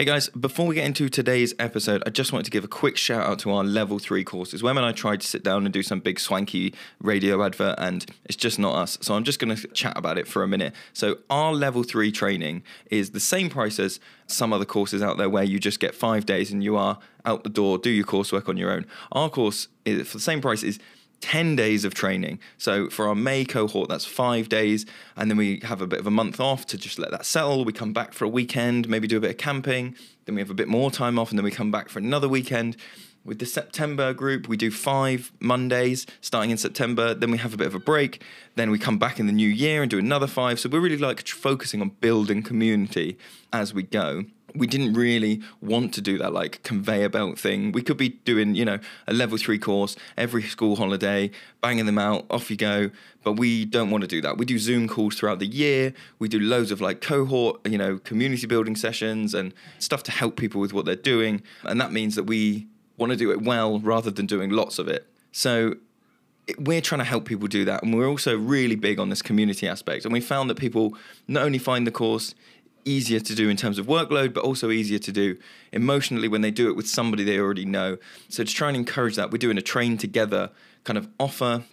Hey guys, before we get into today's episode, I just wanted to give a quick shout out to our level three courses. When I tried to sit down and do some big swanky radio advert, and it's just not us. So I'm just going to chat about it for a minute. So, our level three training is the same price as some other courses out there where you just get five days and you are out the door, do your coursework on your own. Our course, is, for the same price, is 10 days of training. So for our May cohort, that's five days. And then we have a bit of a month off to just let that settle. We come back for a weekend, maybe do a bit of camping. Then we have a bit more time off, and then we come back for another weekend. With the September group, we do five Mondays starting in September. Then we have a bit of a break. Then we come back in the new year and do another five. So we're really like focusing on building community as we go we didn't really want to do that like conveyor belt thing. We could be doing, you know, a level three course every school holiday, banging them out, off you go. But we don't want to do that. We do Zoom calls throughout the year. We do loads of like cohort, you know, community building sessions and stuff to help people with what they're doing. And that means that we want to do it well rather than doing lots of it. So we're trying to help people do that. And we're also really big on this community aspect. And we found that people not only find the course easier to do in terms of workload, but also easier to do emotionally when they do it with somebody they already know. So to try and encourage that, we're doing a train together kind of offer.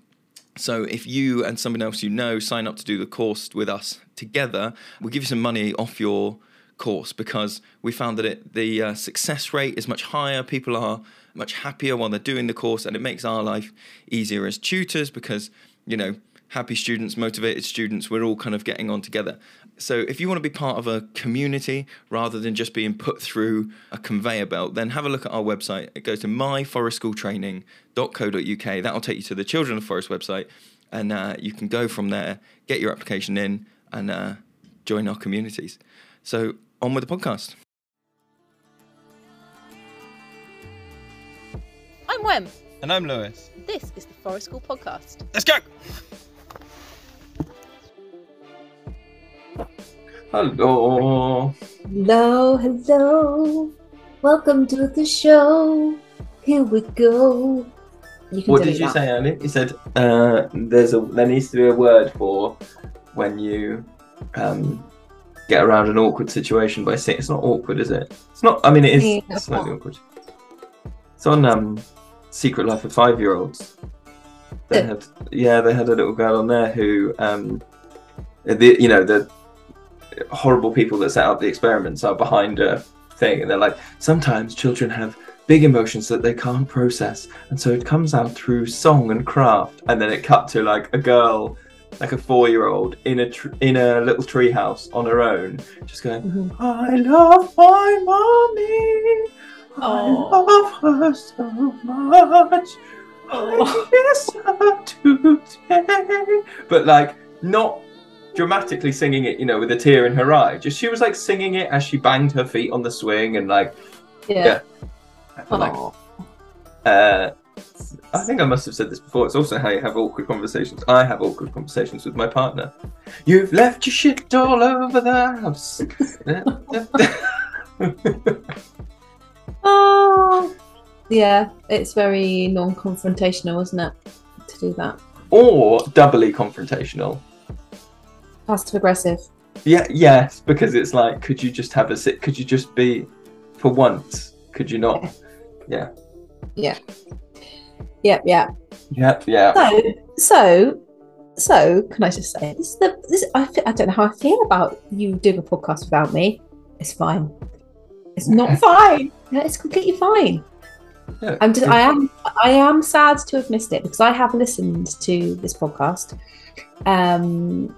So if you and someone else you know sign up to do the course with us together, we'll give you some money off your course because we found that it, the uh, success rate is much higher. People are much happier while they're doing the course, and it makes our life easier as tutors because you know happy students, motivated students, we're all kind of getting on together. So if you want to be part of a community rather than just being put through a conveyor belt, then have a look at our website. It goes to myforestschooltraining.co.uk. That'll take you to the Children of Forest website, and uh, you can go from there, get your application in, and uh, join our communities. So on with the podcast. I'm Wem. And I'm Lewis. This is the Forest School Podcast. Let's go! Hello. Hello, hello. Welcome to the show. Here we go. What did you that. say, Annie? You said uh, there's a there needs to be a word for when you um, get around an awkward situation by saying it's not awkward, is it? It's not. I mean, it is yeah, slightly awkward. It's on um, Secret Life of Five Year Olds. They had yeah, they had a little girl on there who um, the you know the horrible people that set up the experiments are behind a thing and they're like sometimes children have big emotions that they can't process and so it comes out through song and craft and then it cut to like a girl like a four-year-old in a tr- in a little tree house on her own just going mm-hmm. i love my mommy oh. i love her so much oh. i miss her today but like not dramatically singing it, you know, with a tear in her eye. Just she was like singing it as she banged her feet on the swing and like, yeah. yeah like, uh, I think I must have said this before. It's also how you have awkward conversations. I have awkward conversations with my partner. You've left your shit all over the house. oh, yeah. It's very non-confrontational, isn't it, to do that? Or doubly confrontational passive aggressive. Yeah, yes, because it's like, could you just have a sit? Could you just be, for once? Could you not? Yeah. Yeah. Yep. Yeah. Yep. Yeah. So, so, so, can I just say this? The, this I, feel, I don't know how I feel about you doing a podcast without me. It's fine. It's not fine. it's completely fine. Yeah. I'm just, I am, I am sad to have missed it because I have listened to this podcast, um,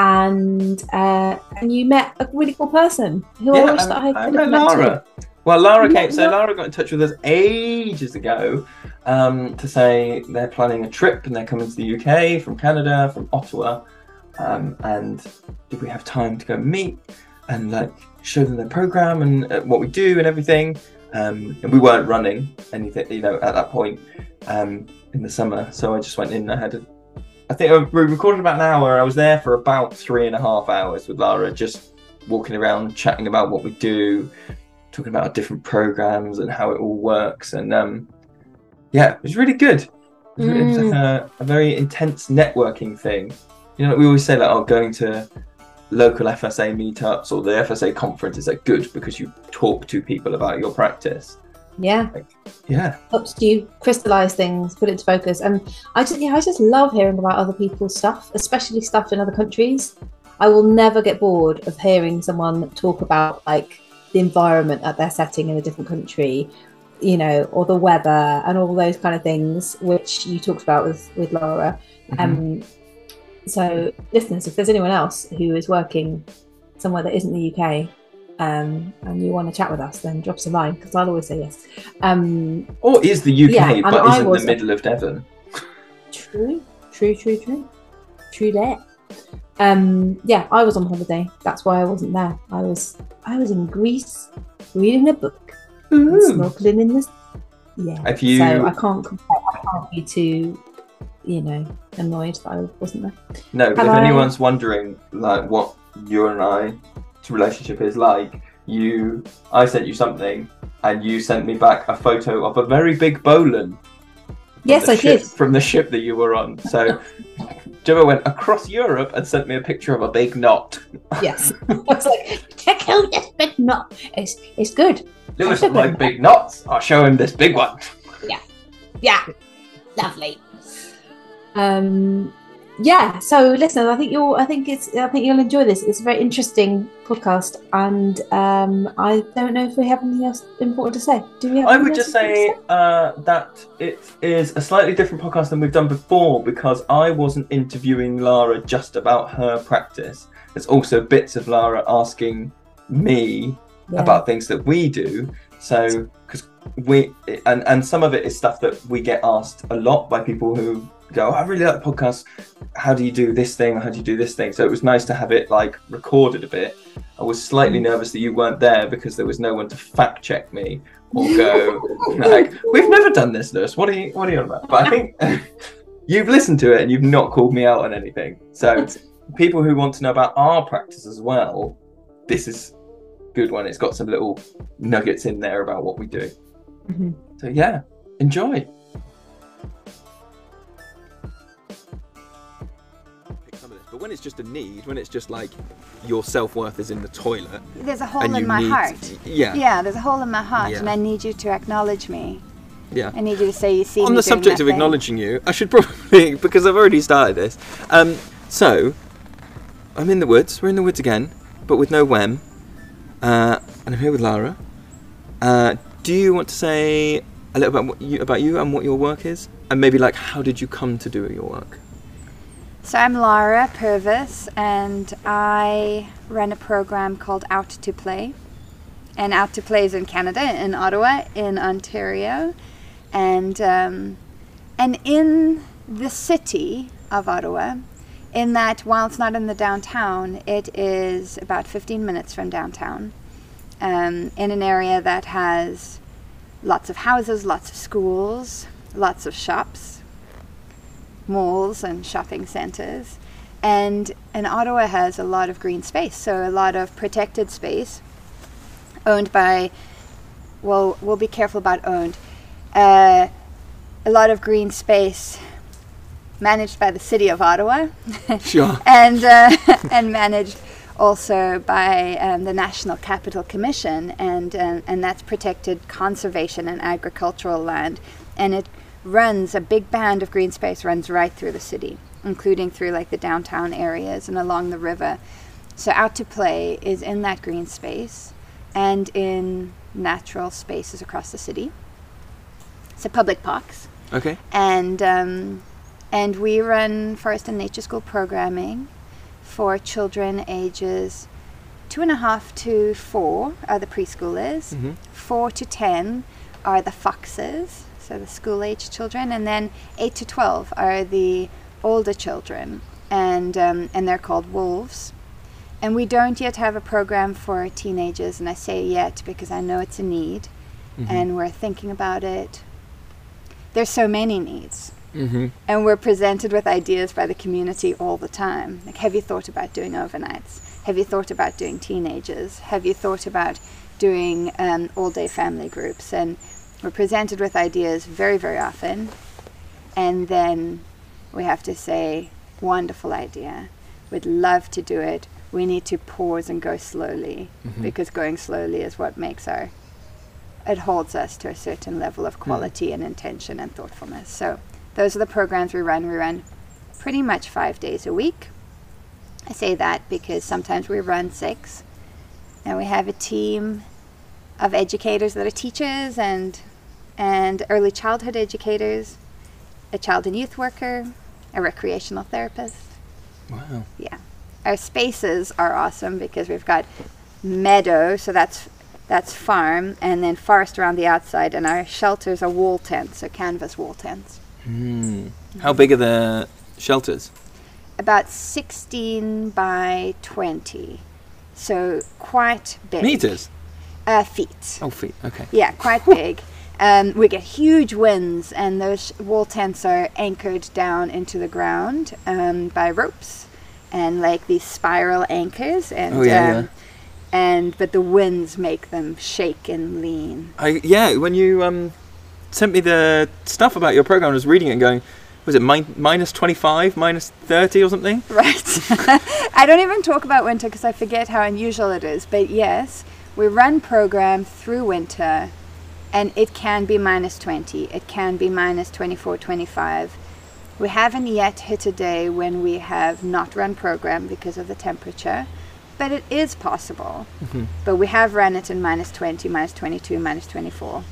and uh, and you met a really cool person who yeah, I wish that I could I have met Lara. Well, Lara came. So Lara got in touch with us ages ago um, to say they're planning a trip and they're coming to the UK from Canada, from Ottawa, um, and did we have time to go meet and like show them their program and uh, what we do and everything. Um, and we weren't running anything, you know, at that point um, in the summer. So I just went in. I had a I think we recorded about an hour. I was there for about three and a half hours with Lara, just walking around, chatting about what we do, talking about our different programs and how it all works. And um, yeah, it was really good. It was, mm. it was like mm. a, a, very intense networking thing. You know, we always say that, like, oh, going to local FSA meetups or the FSA conferences are good because you talk to people about your practice. Yeah, Yeah. helps you crystallize things, put it into focus. And I just, yeah, I just love hearing about other people's stuff, especially stuff in other countries. I will never get bored of hearing someone talk about like the environment that they're setting in a different country, you know, or the weather and all those kind of things, which you talked about with with Laura. Um, so, listeners, if there's anyone else who is working somewhere that isn't the UK. Um, and you want to chat with us, then drop us a line because I'll always say yes. Um, Or is the UK Yeah, but isn't the middle of Devon? True, true, true, true, true that. Um, yeah, I was on holiday. That's why I wasn't there. I was, I was in Greece, reading a book, snorkeling in the Yeah. You- So I can't compare. I can't be too, you know, annoyed that I wasn't there. No, but Have if I- anyone's wondering like what you and I relationship is like, you I sent you something and you sent me back a photo of a very big bowline. Yes, I ship- did. From the ship that you were on. So Gemma went across Europe and sent me a picture of a big knot. Yes. I was like, check out this big knot. It's it's good. Lewis doesn't like big knots. I'll show him this big one. Yeah. Yeah, lovely. Um, yeah. So, listeners, I think you'll. I think it's. I think you'll enjoy this. It's a very interesting podcast, and um, I don't know if we have anything else important to say. Do we? Have I would just to say uh, that it is a slightly different podcast than we've done before because I wasn't interviewing Lara just about her practice. There's also bits of Lara asking me Yeah. about things that we do. So, because we and and some of it is stuff that we get asked a lot by people who go, oh, "I really like the podcast. How do you do this thing? How do you do this thing?" So it was nice to have it like recorded a bit. I was slightly nervous that you weren't there because there was no one to fact check me or go like, "We've never done this, Lewis. What are you What are you on about?" But I think you've listened to it and you've not called me out on anything. So people who want to know about our practice as well, this is good one. It's got some little nuggets in there about what we do. Mhm. So yeah, enjoy. But when it's just a need, when it's just like your self worth is in the toilet, There's a hole in my need, heart. yeah, Yeah, there's a hole in my heart, Yeah. and I need you to acknowledge me. yeah. I need you to say you see On the subject of thing. acknowledging you, I should probably because I've already started this. Um, so I'm in the woods. We're in the woods again, but with no Wem, uh, and I'm here with Lara. Uh, do you want to say a little about what you, about you and what your work is, and maybe like how did you come to do your work? So I'm Lara Purvis, and I run a program called Out to Play. And Out to Play is in Canada, in Ottawa, in Ontario, and um, and in the city of Ottawa. In that, while it's not in the downtown, it is about 15 minutes from downtown, um, in an area that has lots of houses, lots of schools, lots of shops, malls and shopping centers. And, and Ottawa has a lot of green space, so a lot of protected space owned by, well, we'll be careful about owned, uh, a lot of green space managed by the city of Ottawa Sure. and uh, and managed also by um, the National Capital Commission, and uh, and that's protected conservation and agricultural land, and it runs a big band of green space runs right through the city, including through like the downtown areas and along the river. So out to play is in that green space, and in natural spaces across the city. So public parks Okay. and um, and we run forest and nature school programming for children ages two and a half to four are the preschoolers Mhm. four to ten are the foxes so the school age children and then eight to 12 are the older children and um, and they're called wolves and we don't yet have a program for teenagers and i say yet because i know it's a need and we're thinking about it there's so many needs Mm-hmm. and we're presented with ideas by the community all the time. Like, have you thought about doing overnights? Have you thought about doing teenagers? Have you thought about doing um, all day family groups? And we're presented with ideas very, very often. And then we have to say, wonderful idea. We'd love to do it. we need to pause and go slowly Mhm. because going slowly is what makes our it holds us to a certain level of quality and intention and thoughtfulness. So those are the programs we run. We run pretty much five days a week. I say that because sometimes we run six, and we have a team of educators that are teachers and and early childhood educators, a child and youth worker, a recreational therapist. Wow. Yeah. Our spaces are awesome because we've got meadow, so that's that's farm, and then forest around the outside, and our shelters are wall tents, so canvas wall tents. Hmm. How big are the shelters? About 16 by 20, so quite big. Meters. Uh, feet. Oh, feet. Okay. Yeah, quite big. Um, we get huge winds, and those wall tents are anchored down into the ground um, by ropes and like these spiral anchors. And Oh, yeah, um, and but the winds make them shake and lean. I yeah. When you um sent me the stuff about your program, I was reading it and going, was it min- minus twenty five, minus thirty, or something? Right. I don't even talk about winter because I forget how unusual it is. But yes, we run program through winter and it can be minus 20. It can be minus 24, 25. We haven't yet hit a day when we have not run program because of the temperature, but it is possible. Mhm. But we have run it in minus 20, minus 22, minus 24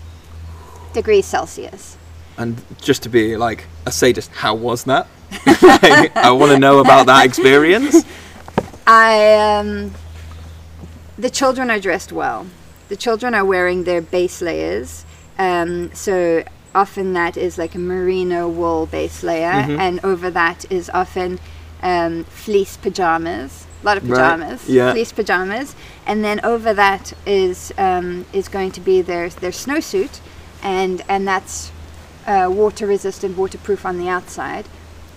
degrees Celsius. And just to be like a sadist, how was that? Like, I want to know about that experience. I um, the children are dressed well. The children are wearing their base layers. Um, so often that is like a merino wool base layer, Mhm. and over that is often um, fleece pajamas. A lot of Right, pajamas, yeah. fleece pajamas, and then over that is um, is going to be their their snowsuit, and and that's uh, water resistant, waterproof on the outside.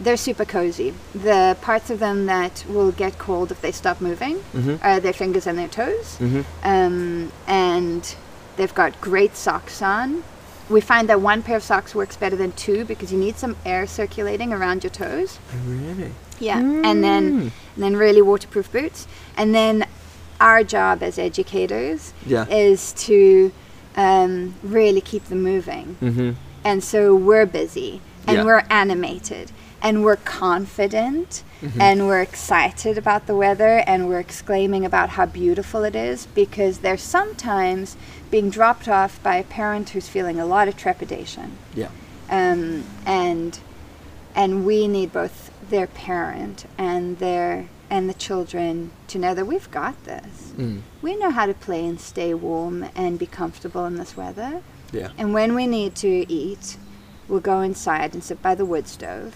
They're super cozy. The parts of them that will get cold if they stop moving Mhm. are their fingers and their toes. Mhm. Um, and they've got great socks on. We find that one pair of socks works better than two because you need some air circulating around your toes. Really? Yeah. And then Mm. and then really waterproof boots. And then our job as educators Yeah. is to um, really keep them moving. Mm-hmm. And so we're busy and Yeah. we're animated and we're confident Mm-hmm. and we're excited about the weather and we're exclaiming about how beautiful it is because they're sometimes being dropped off by a parent who's feeling a lot of trepidation. Yeah. Um, and and we need both their parent and their and the children to know that we've got this. Mm. We know how to play and stay warm and be comfortable in this weather. Yeah. And when we need to eat, we'll go inside and sit by the wood stove,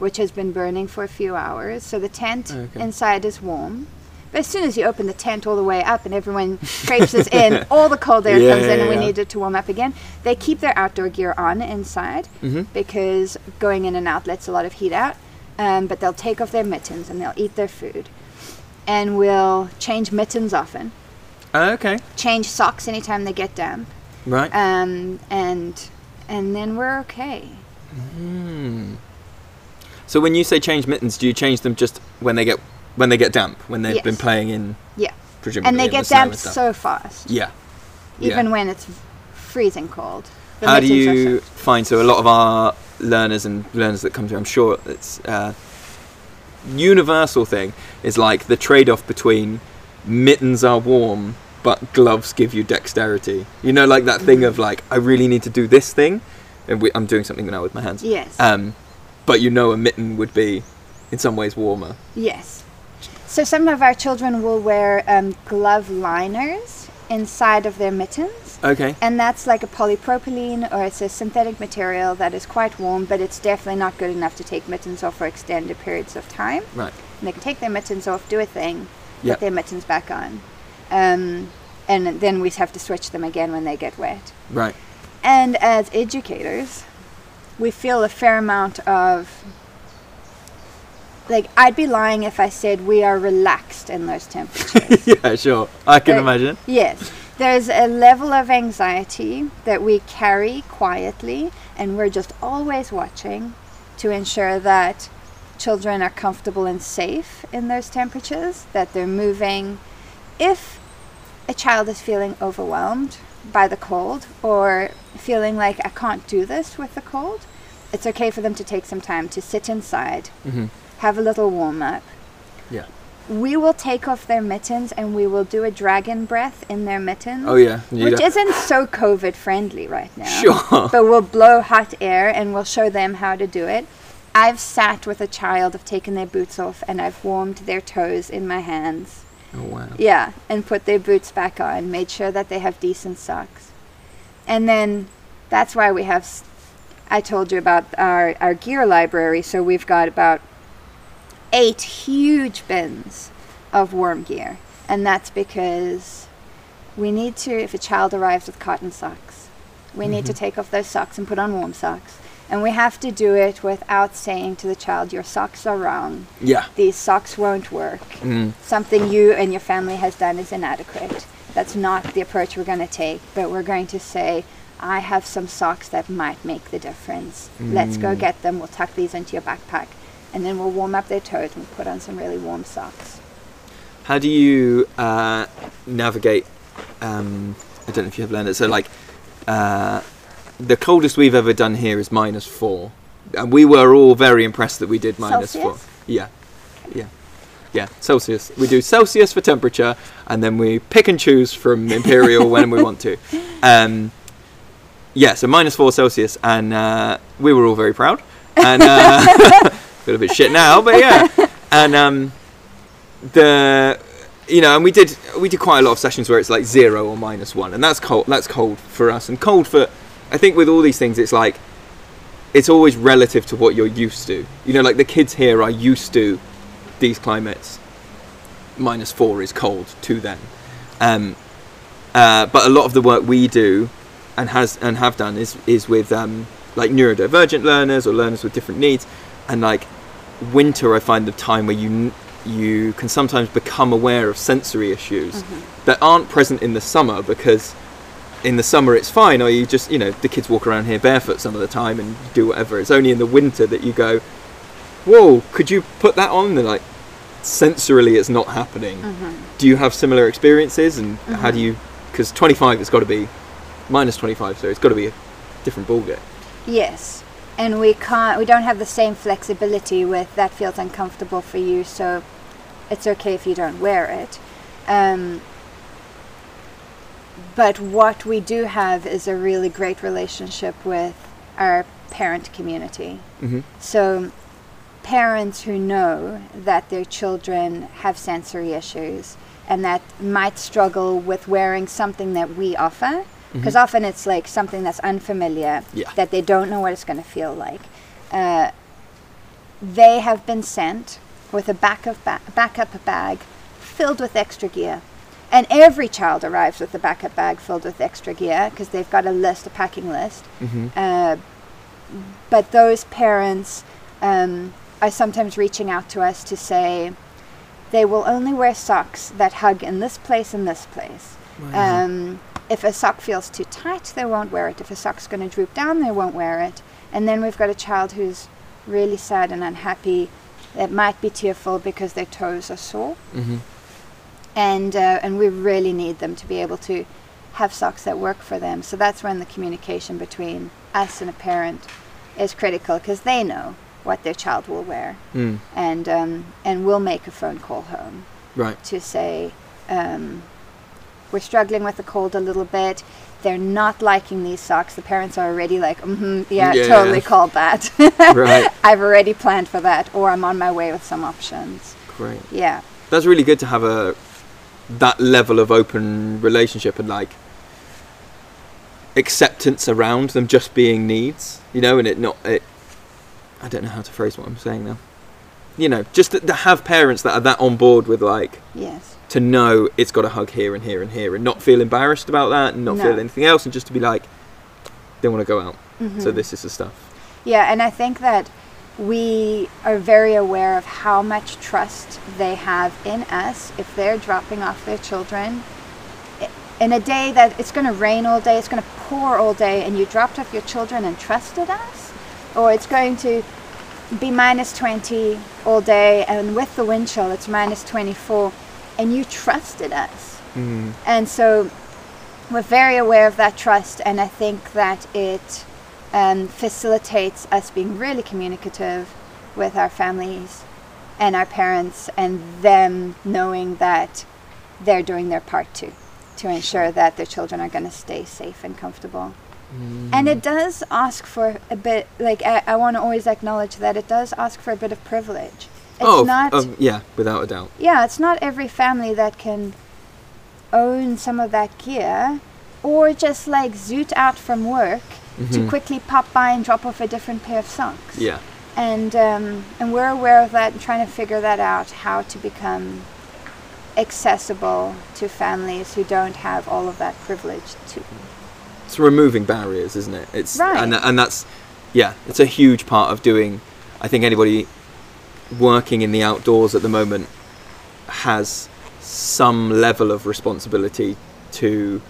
which has been burning for a few hours. So the tent Okay. inside is warm. But as soon as you open the tent all the way up and everyone traipses in, all the cold air Yeah, comes in yeah, and we need it to warm up again. They keep their outdoor gear on inside Mhm. because going in and out lets a lot of heat out. Um, but they'll take off their mittens and they'll eat their food. And we'll change mittens often, Uh, okay. change socks anytime they get damp Right. um, and and then we're okay. Mm. So when you say change mittens, do you change them just when they get when they get damp, when they've been playing in? Yeah. Presumably And they the get snow damp so fast, Yeah. even yeah. when it's freezing cold. The How do you find? So a lot of our learners and learners that come through, I'm sure it's uh, universal thing is like the trade-off between mittens are warm but gloves give you dexterity. You know, like that thing of like I really need to do this thing, and we, I'm doing something now with my hands. Yes. Um, but you know, a mitten would be in some ways warmer. yes. So some of our children will wear um, glove liners inside of their mittens. Okay. And that's like a polypropylene or it's a synthetic material that is quite warm, but it's definitely not good enough to take mittens off for extended periods of time. Right. And they can take their mittens off, do a thing, Yeah. put their mittens back on. Um, and then we have to switch them again when they get wet. Right. And as educators, we feel a fair amount of like I'd be lying if I said we are relaxed in those temperatures. yeah, sure. I can imagine. yes. There's a level of anxiety that we carry quietly and we're just always watching to ensure that children are comfortable and safe in those temperatures, that they're moving. If a child is feeling overwhelmed by the cold or feeling like I can't do this with the cold, it's okay for them to take some time to sit inside, Mhm. have a little warm up. Yeah. We will take off their mittens and we will do a dragon breath in their mittens. Oh yeah. You Which isn't so COVID friendly right now. Sure. But we'll blow hot air and we'll show them how to do it. I've sat with a child, I've taken their boots off, and I've warmed their toes in my hands. Oh wow. Yeah, and put their boots back on, made sure that they have decent socks. And then that's why we have. I told you about our, our gear library, so we've got about eight huge bins of warm gear. And that's because we need to, if a child arrives with cotton socks, we need to take off those socks and put on warm socks. And we have to do it without saying to the child, Your socks are wrong. Yeah. These socks won't work Mm. something you and your family has done is inadequate. That's not the approach we're going to take, but we're going to say, I have some socks that might make the difference. Let's go get them. We'll tuck these into your backpack. And then we'll warm up their toes and put on some really warm socks. How do you uh, navigate? Um, I don't know if you have learned it. So like, uh, the coldest we've ever done here is minus four, and we were all very impressed that we did minus four. Celsius? Yeah, yeah, yeah. Celsius. We do Celsius for temperature, and then we pick and choose from imperial when we want to. Um, yeah, so minus four Celsius, and uh, we were all very proud. And uh, a bit shit now, but yeah. And um, the you know, and we did we did quite a lot of sessions where it's like zero or minus one, and that's cold. That's cold for us, and cold for. I think with all these things, it's like it's always relative to what you're used to. You know, like the kids here are used to these climates. Minus four is cold to them, um, uh, but a lot of the work we do and has and have done is is with um, like neurodivergent learners or learners with different needs, and like winter, I find the time where you you can sometimes become aware of sensory issues mm-hmm. that aren't present in the summer because in the summer it's fine or you just you know the kids walk around here barefoot some of the time and do whatever. It's only in the winter that you go whoa could you put that on? And they're like sensorily it's not happening. Mm-hmm. Do you have similar experiences? And how do mm-hmm. you because 25 it's got to be minus 25 so it's got to be a different ballgame Yes. And we can't we don't have the same flexibility with that feels uncomfortable for you, so it's okay if you don't wear it. Um, but what we do have is a really great relationship with our parent community. Mhm. So parents who know that their children have sensory issues and that might struggle with wearing something that we offer because often it's like something that's unfamiliar Yeah. that they don't know what it's going to feel like. Uh, they have been sent with a back of ba- backup bag filled with extra gear. And every child arrives with a backup bag filled with extra gear because they've got a list a packing list. Uh, but those parents um, are sometimes reaching out to us to say they will only wear socks that hug in this place and this place. Um, if a sock feels too tight, they won't wear it. If a sock's going to droop down, they won't wear it. And then we've got a child who's really sad and unhappy that might be tearful because their toes are sore. Mhm. And, uh, and we really need them to be able to have socks that work for them. So that's when the communication between us and a parent is critical because they know what their child will wear. Mm. And, um, and we'll make a phone call home right to say um, we're struggling with the cold a little bit. They're not liking these socks. The parents are already like, mm-hmm, yeah, Yeah. totally called that. Right. I've already planned for that, or I'm on my way with some options. great Yeah. that's really good to have a that level of open relationship and like acceptance around them just being needs you know and it not it i don't know how to phrase what i'm saying now you know just to, to have parents that are that on board with like Yes. To know it's got a hug here and here and here and not feel embarrassed about that and not No. feel anything else and just to be like they want to go out Mm-hmm. so this is the stuff Yeah, and I think that we are very aware of how much trust they have in us if they're dropping off their children in a day that it's going to rain all day, it's going to pour all day, and you dropped off your children and trusted us, or it's going to be minus 20 all day, and with the wind chill, it's minus 24, and you trusted us. Mm. And so we're very aware of that trust, and I think that it um, facilitates us being really communicative with our families and our parents, and them knowing that they're doing their part too to ensure that their children are going to stay safe and comfortable. And it does ask for a bit, like, I, I want to always acknowledge that it does ask for a bit of privilege. It's oh, not um, yeah, without a doubt. yeah, it's not every family that can own some of that gear or just like zoot out from work to Mhm. quickly pop by and drop off a different pair of socks. Yeah. And um, and we're aware of that and trying to figure that out how to become accessible to families who don't have all of that privilege to It's removing barriers, isn't it? It's Right. and and that's yeah, it's a huge part of doing. I think anybody working in the outdoors at the moment has some level of responsibility to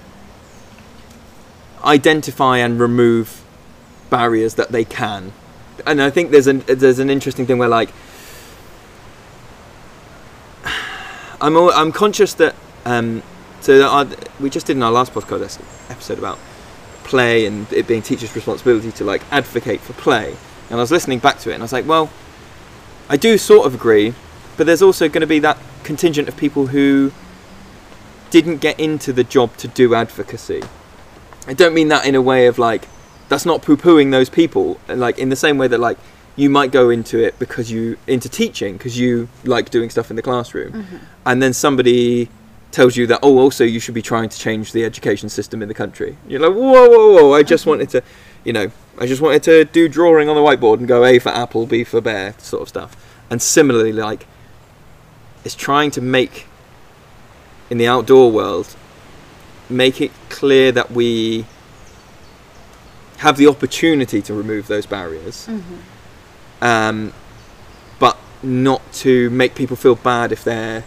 identify and remove barriers that they can. And I think there's an there's an interesting thing where like I'm al- I'm conscious that um, so our, we just did in our last podcast episode about play and it being teachers' responsibility to like advocate for play. And I was listening back to it and I was like, well, I do sort of agree, but there's also going to be that contingent of people who didn't get into the job to do advocacy. I don't mean that in a way of like that's not poo-pooing those people. Like in the same way that like you might go into it because you into teaching because you like doing stuff in the classroom, mm-hmm. and then somebody tells you that oh also you should be trying to change the education system in the country. You're like whoa whoa whoa! I just mm-hmm. wanted to, you know, I just wanted to do drawing on the whiteboard and go A for apple, B for bear, sort of stuff. And similarly, like it's trying to make in the outdoor world make it clear that we have the opportunity to remove those barriers um, but not to make people feel bad if they're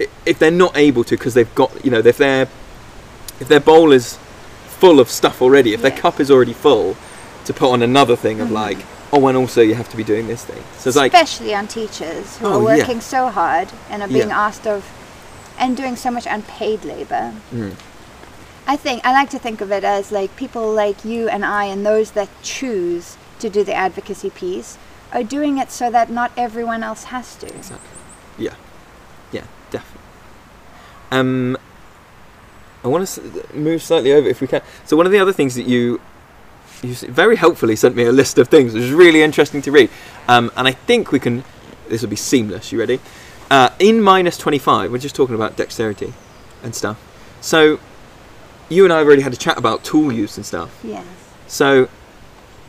i- if they're not able to because they've got you know if their if their bowl is full of stuff already if their cup is already full to put on another thing of like oh and also you have to be doing this thing so it's like especially on teachers who Oh, are yeah. working so hard and are being Yeah. asked of and doing so much unpaid labor. Mm. I think I like to think of it as like people like you and I and those that choose to do the advocacy piece are doing it so that not everyone else has to. Exactly. Yeah, yeah, definitely. Um, I want to s- move slightly over if we can. So one of the other things that you you very helpfully sent me a list of things, which is really interesting to read. Um, and I think we can. This will be seamless. You ready? Uh, in minus twenty five, we're just talking about dexterity and stuff. So you and I have already had a chat about tool use and stuff. Yes. So,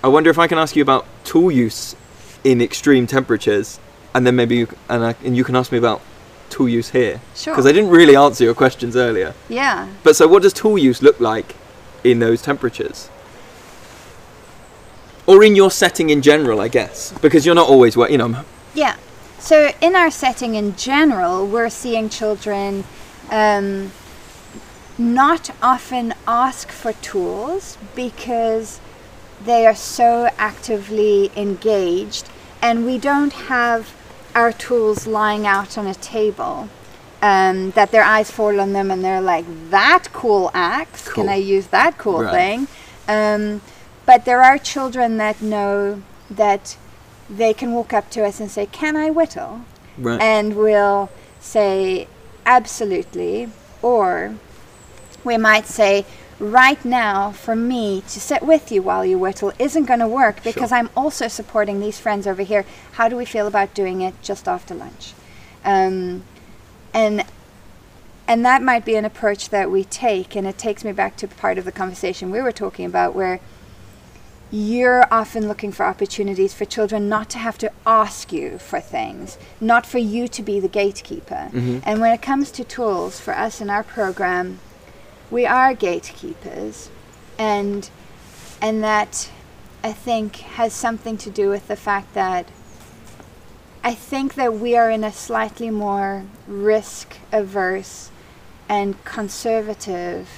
I wonder if I can ask you about tool use in extreme temperatures, and then maybe you, and, I, and you can ask me about tool use here. Sure. Because I didn't really answer your questions earlier. Yeah. But so, what does tool use look like in those temperatures? Or in your setting in general, I guess, because you're not always, wo- you know. Yeah. So in our setting in general, we're seeing children um, not often ask for tools because they are so actively engaged, and we don't have our tools lying out on a table. Um, that their eyes fall on them and they're like, that cool axe. Cool. Can I use that cool Right. thing? Um, but there are children that know that they can walk up to us and say, Can I whittle? Right. And we'll say, Absolutely. Or we might say, Right now, for me to sit with you while you whittle isn't going to work because Sure. I'm also supporting these friends over here. How do we feel about doing it just after lunch? Um, and and that might be an approach that we take and it takes me back to part of the conversation we were talking about where you're often looking for opportunities for children not to have to ask you for things, not for you to be the gatekeeper. Mhm. And when it comes to tools, for us in our program, we are gatekeepers, and and that I think has something to do with the fact that I think that we are in a slightly more risk averse and conservative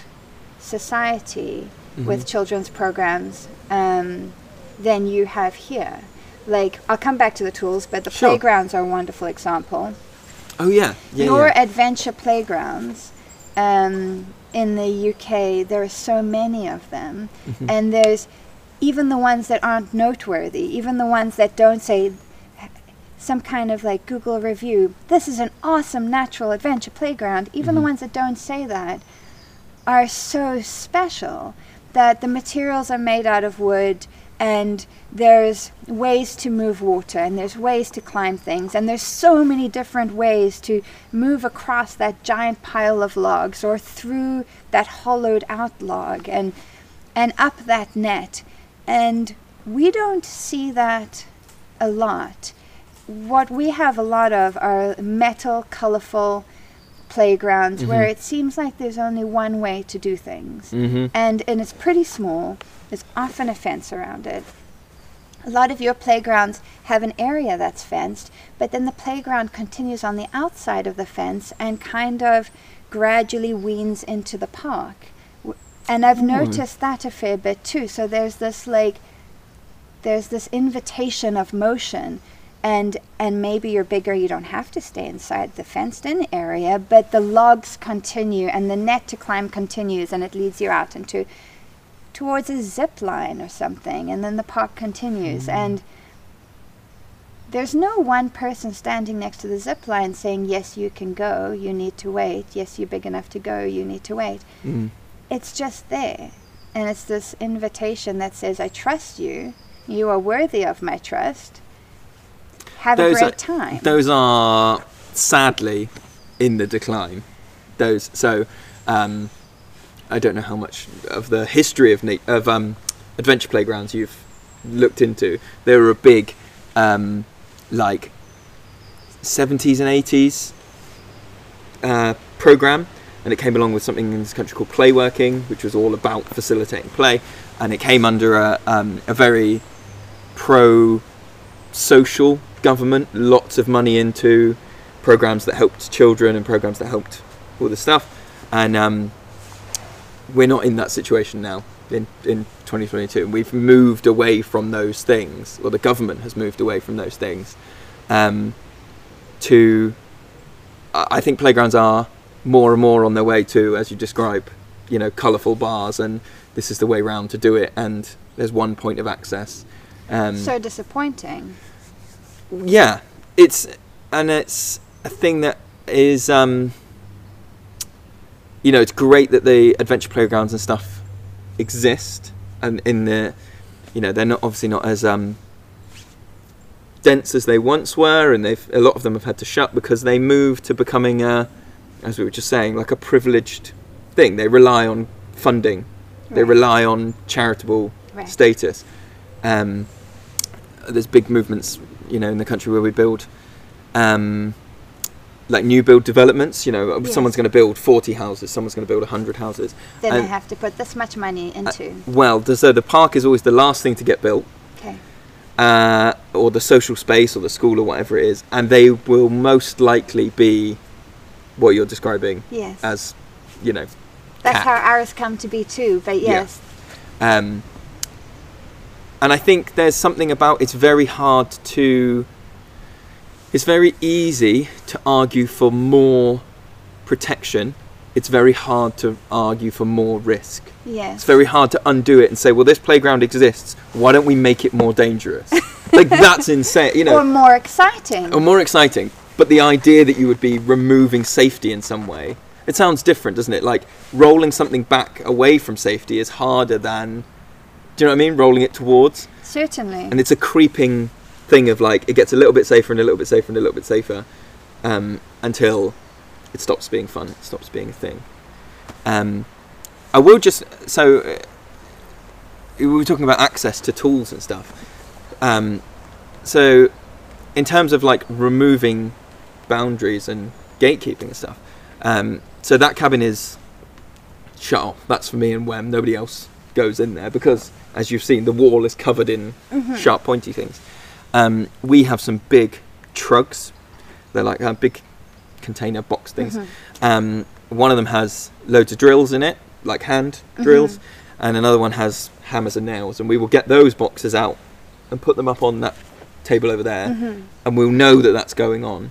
society with children's programs um, than you have here. like I'll come back to the tools, but the Sure. playgrounds are a wonderful example. Oh yeah, yeah, Your yeah. adventure playgrounds um, in the UK, there are so many of them, Mhm. and there's even the ones that aren't noteworthy, even the ones that don't say some kind of like Google review. This is an awesome natural adventure playground. Even the Mhm. ones that don't say that are so special that the materials are made out of wood and there's ways to move water and there's ways to climb things and there's so many different ways to move across that giant pile of logs or through that hollowed out log and and up that net. And we don't see that a lot. What we have a lot of are metal colorful playgrounds where Mhm. it seems like there's only one way to do things Mhm. and and it's pretty small. There's often a fence around it. A lot of your playgrounds have an area that's fenced, but then the playground continues on the outside of the fence and kind of gradually weans into the park. And I've Hmm. noticed that a fair bit too. So there's this like there's this invitation of motion and and maybe you're bigger you don't have to stay inside the fenced in area but the logs continue and the net to climb continues and it leads you out into towards a zip line or something and then the park continues and there's no one person standing next to the zip line saying yes you can go you need to wait yes you're big enough to go you need to wait Mm. it's just there. And it's this invitation that says, I trust you. You are worthy of my trust. Have Those a great are- time. Those are sadly in the decline. Those so um, I don't know how much of the history of na- of um, adventure playgrounds you've looked into. They were a big um, like 70s and 80s uh, program, and it came along with something in this country called Playworking, which was all about facilitating play, and it came under a, um, a very pro social government, lots of money into programs that helped children and programs that helped all this stuff, and um, we're not in that situation now in in 2022. We've moved away from those things, or the government has moved away from those things, um, to I think playgrounds are more and more on their way to, as you describe, you know, colourful bars, and this is the way round to do it, and there's one point of access. Um, so disappointing. Yeah, it's and it's a thing that is, um, you know, it's great that the adventure playgrounds and stuff exist, and in the, you know, they're not obviously not as um, dense as they once were, and they've a lot of them have had to shut because they moved to becoming a, as we were just saying, like a privileged thing. They rely on funding, they rely on charitable Right. status. Um, there's big movements, you know, in the country where we build, um, like new build developments. You know, Yes. someone's going to build 40 houses, someone's going to build 100 houses. Then and- I have to put this much money into. Well, th- so the park is always the last thing to get built, okay. uh, or the social space, or the school, or whatever it is, and they will most likely be what you're describing Yes. as, you know, That's cap. how ours come to be too. But Yeah. yes. Um, and I think there's something about it's very hard to. It's very easy to argue for more protection. It's very hard to argue for more risk. Yes. It's very hard to undo it and say, well, this playground exists. Why don't we make it more dangerous? like that's insane, you know, or more exciting. or more exciting. But the idea that you would be removing safety in some way, it sounds different, doesn't it? Like rolling something back away from safety is harder than, do you know what I mean? Rolling it towards. Certainly. And it's a creeping thing of like, it gets a little bit safer and a little bit safer and a little bit safer um, until it stops being fun, it stops being a thing. Um, I will just, so uh, we were talking about access to tools and stuff. Um, so, in terms of like removing boundaries and gatekeeping and stuff, um, so that cabin is shut off. That's for me and Wem. Nobody else goes in there because, as you've seen, the wall is covered in Mhm. sharp, pointy things. Um, we have some big trugs. They're like uh, big container box things. Mhm. Um, one of them has loads of drills in it, like hand drills, and another one has hammers and nails. And we will get those boxes out and put them up on that table over there, Mm-hmm. and we'll know that that's going on.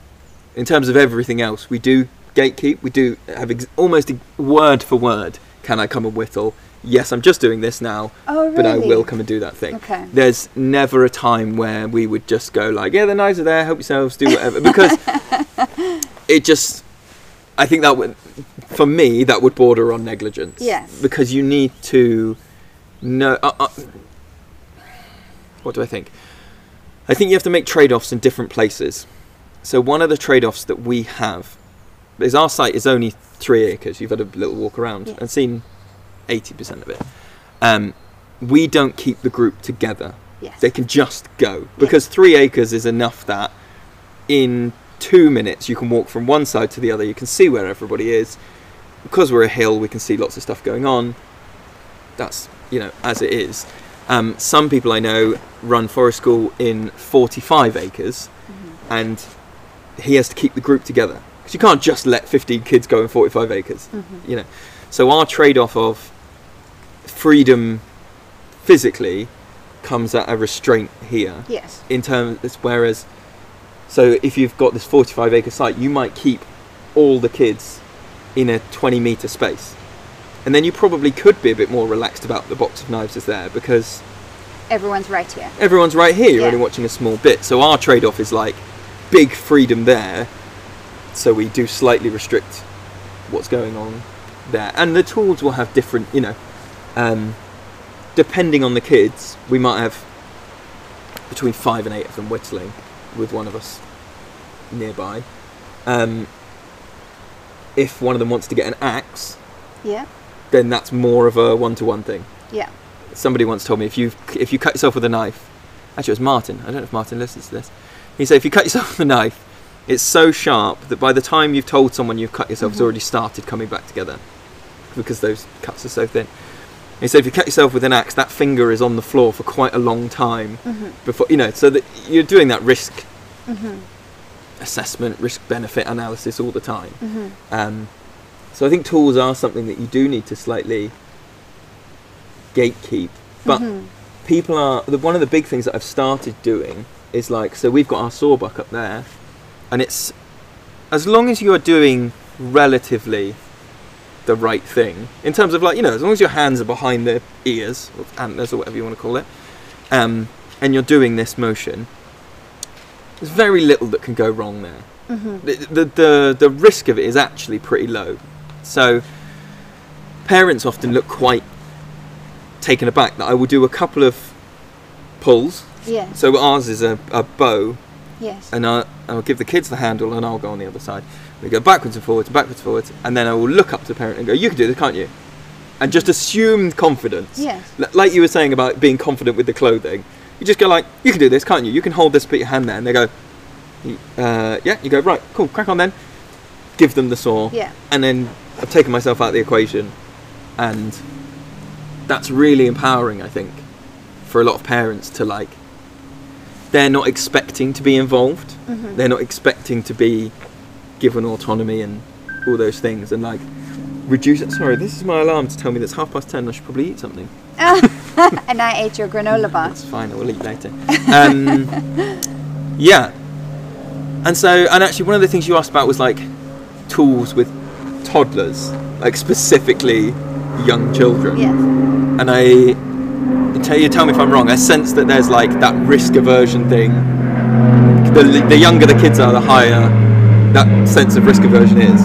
In terms of everything else, we do gatekeep. We do have ex- almost word for word. Can I come and whittle? Yes, I'm just doing this now, Oh, really? but I will come and do that thing. Okay. There's never a time where we would just go like, yeah, the knives are there, help yourselves, do whatever, because it just, I think that would, for me, that would border on negligence. Yes. Because you need to know. Uh, uh, what do I think? I think you have to make trade-offs in different places. So one of the trade-offs that we have is our site is only three acres. You've had a little walk around Yeah. and seen eighty percent of it. Um, we don't keep the group together. Yes. They can just go because three acres is enough that in two minutes you can walk from one side to the other. You can see where everybody is. Because we're a hill, we can see lots of stuff going on. That's you know as it is. Um, some people I know run forest school in 45 acres, and he has to keep the group together because you can't just let 15 kids go in 45 acres. You know, so our trade-off of freedom physically comes at a restraint here Yes. in terms whereas so if you've got this 45 acre site you might keep all the kids in a 20 meter space and then you probably could be a bit more relaxed about the box of knives is there because Everyone's right here. everyone's right here you're Yeah. only watching a small bit so our trade-off is like big freedom there so we do slightly restrict what's going on there and the tools will have different you know um, depending on the kids we might have between five and eight of them whittling with one of us nearby um, if one of them wants to get an axe Yeah. then that's more of a one-to-one thing Yeah. somebody once told me if you if you cut yourself with a knife, actually it was Martin. I don't know if Martin listens to this. He said if you cut yourself with a knife, it's so sharp that by the time you've told someone you've cut yourself, it's already started coming back together because those cuts are so thin. He said if you cut yourself with an axe, that finger is on the floor for quite a long time mm-hmm. before you know. So that you're doing that risk mm-hmm. assessment, risk benefit analysis all the time. Mm-hmm. Um, so I think tools are something that you do need to slightly gatekeep. But people are the, one of the big things that I've started doing is like so we've got our sawbuck up there, and it's as long as you are doing relatively the right thing in terms of like you know as long as your hands are behind the ears or antlers or whatever you want to call it, um, and you're doing this motion, there's very little that can go wrong there. The, the the the risk of it is actually pretty low. So parents often look quite taken aback that I will do a couple of pulls. Yes. So ours is a, a bow, Yes. and I, I'll give the kids the handle, and I'll go on the other side. We go backwards and forwards, backwards and forwards, and then I will look up to the parent and go, "You can do this, can't you?" And just assume confidence. Yes. L- like you were saying about being confident with the clothing, you just go like, "You can do this, can't you? You can hold this, put your hand there," and they go, uh, "Yeah." You go, "Right, cool, crack on then." Give them the saw Yeah. and then I've taken myself out of the equation, and that's really empowering. I think for a lot of parents to like, they're not expecting to be involved. Mm-hmm. They're not expecting to be given autonomy and all those things, and like reduce it. Sorry, this is my alarm to tell me that it's half past ten. I should probably eat something. and I ate your granola bar. That's fine. I will eat later. Um, yeah. And so, and actually, one of the things you asked about was like tools with toddlers, like specifically young children. Yes. And I tell you, tell me if I'm wrong. I sense that there's like that risk aversion thing. The, the younger the kids are, the higher that sense of risk aversion is.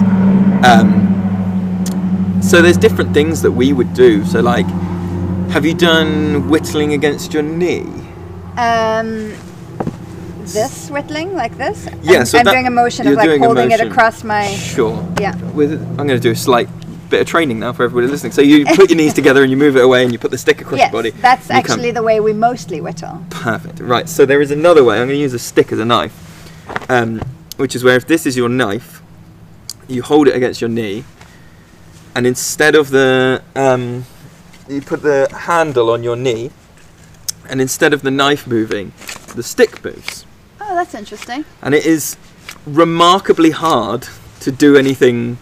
Um, so there's different things that we would do. So like, have you done whittling against your knee? Um, this whittling like this. Yeah, I'm, so I'm that- doing a motion of like holding it across my. Sure. Yeah. With I'm going to do a slight bit of training now for everybody listening. So you put your knees together and you move it away and you put the stick across Yes, your body. that's you come- actually the way we mostly whittle. Perfect. Right. So there is another way. I'm going to use a stick as a knife, um, which is where if this is your knife, you hold it against your knee, and instead of the um, you put the handle on your knee, and instead of the knife moving, the stick moves, Oh, that's interesting. and it is remarkably hard to do anything.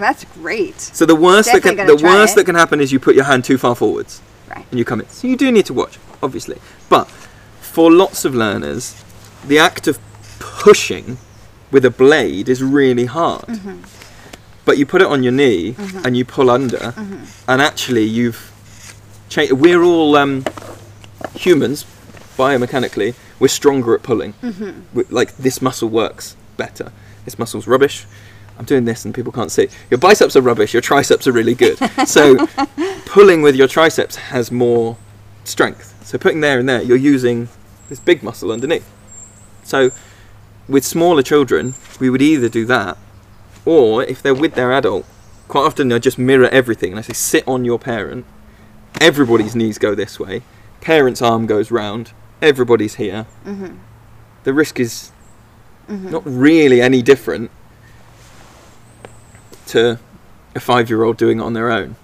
That's great. So the worst that can the worst it. that can happen is you put your hand too far forwards. Right. and you come in. So you do need to watch, obviously. But for lots of learners, the act of pushing with a blade is really hard. Mm-hmm. But you put it on your knee mm-hmm. and you pull under, mm-hmm. and actually you've changed. We're all um, humans, biomechanically. We're stronger at pulling. we like this muscle works better. This muscle's rubbish. I'm doing this and people can't see. Your biceps are rubbish. Your triceps are really good. so pulling with your triceps has more strength. So putting there and there, you're using this big muscle underneath. So with smaller children, we would either do that, or if they're with their adult, quite often they'll just mirror everything. And I say, sit on your parent. Everybody's knees go this way. Parent's arm goes round. Everybody's here. Mm-hmm. The risk is mm-hmm. not really any different to a five-year-old doing it on their own.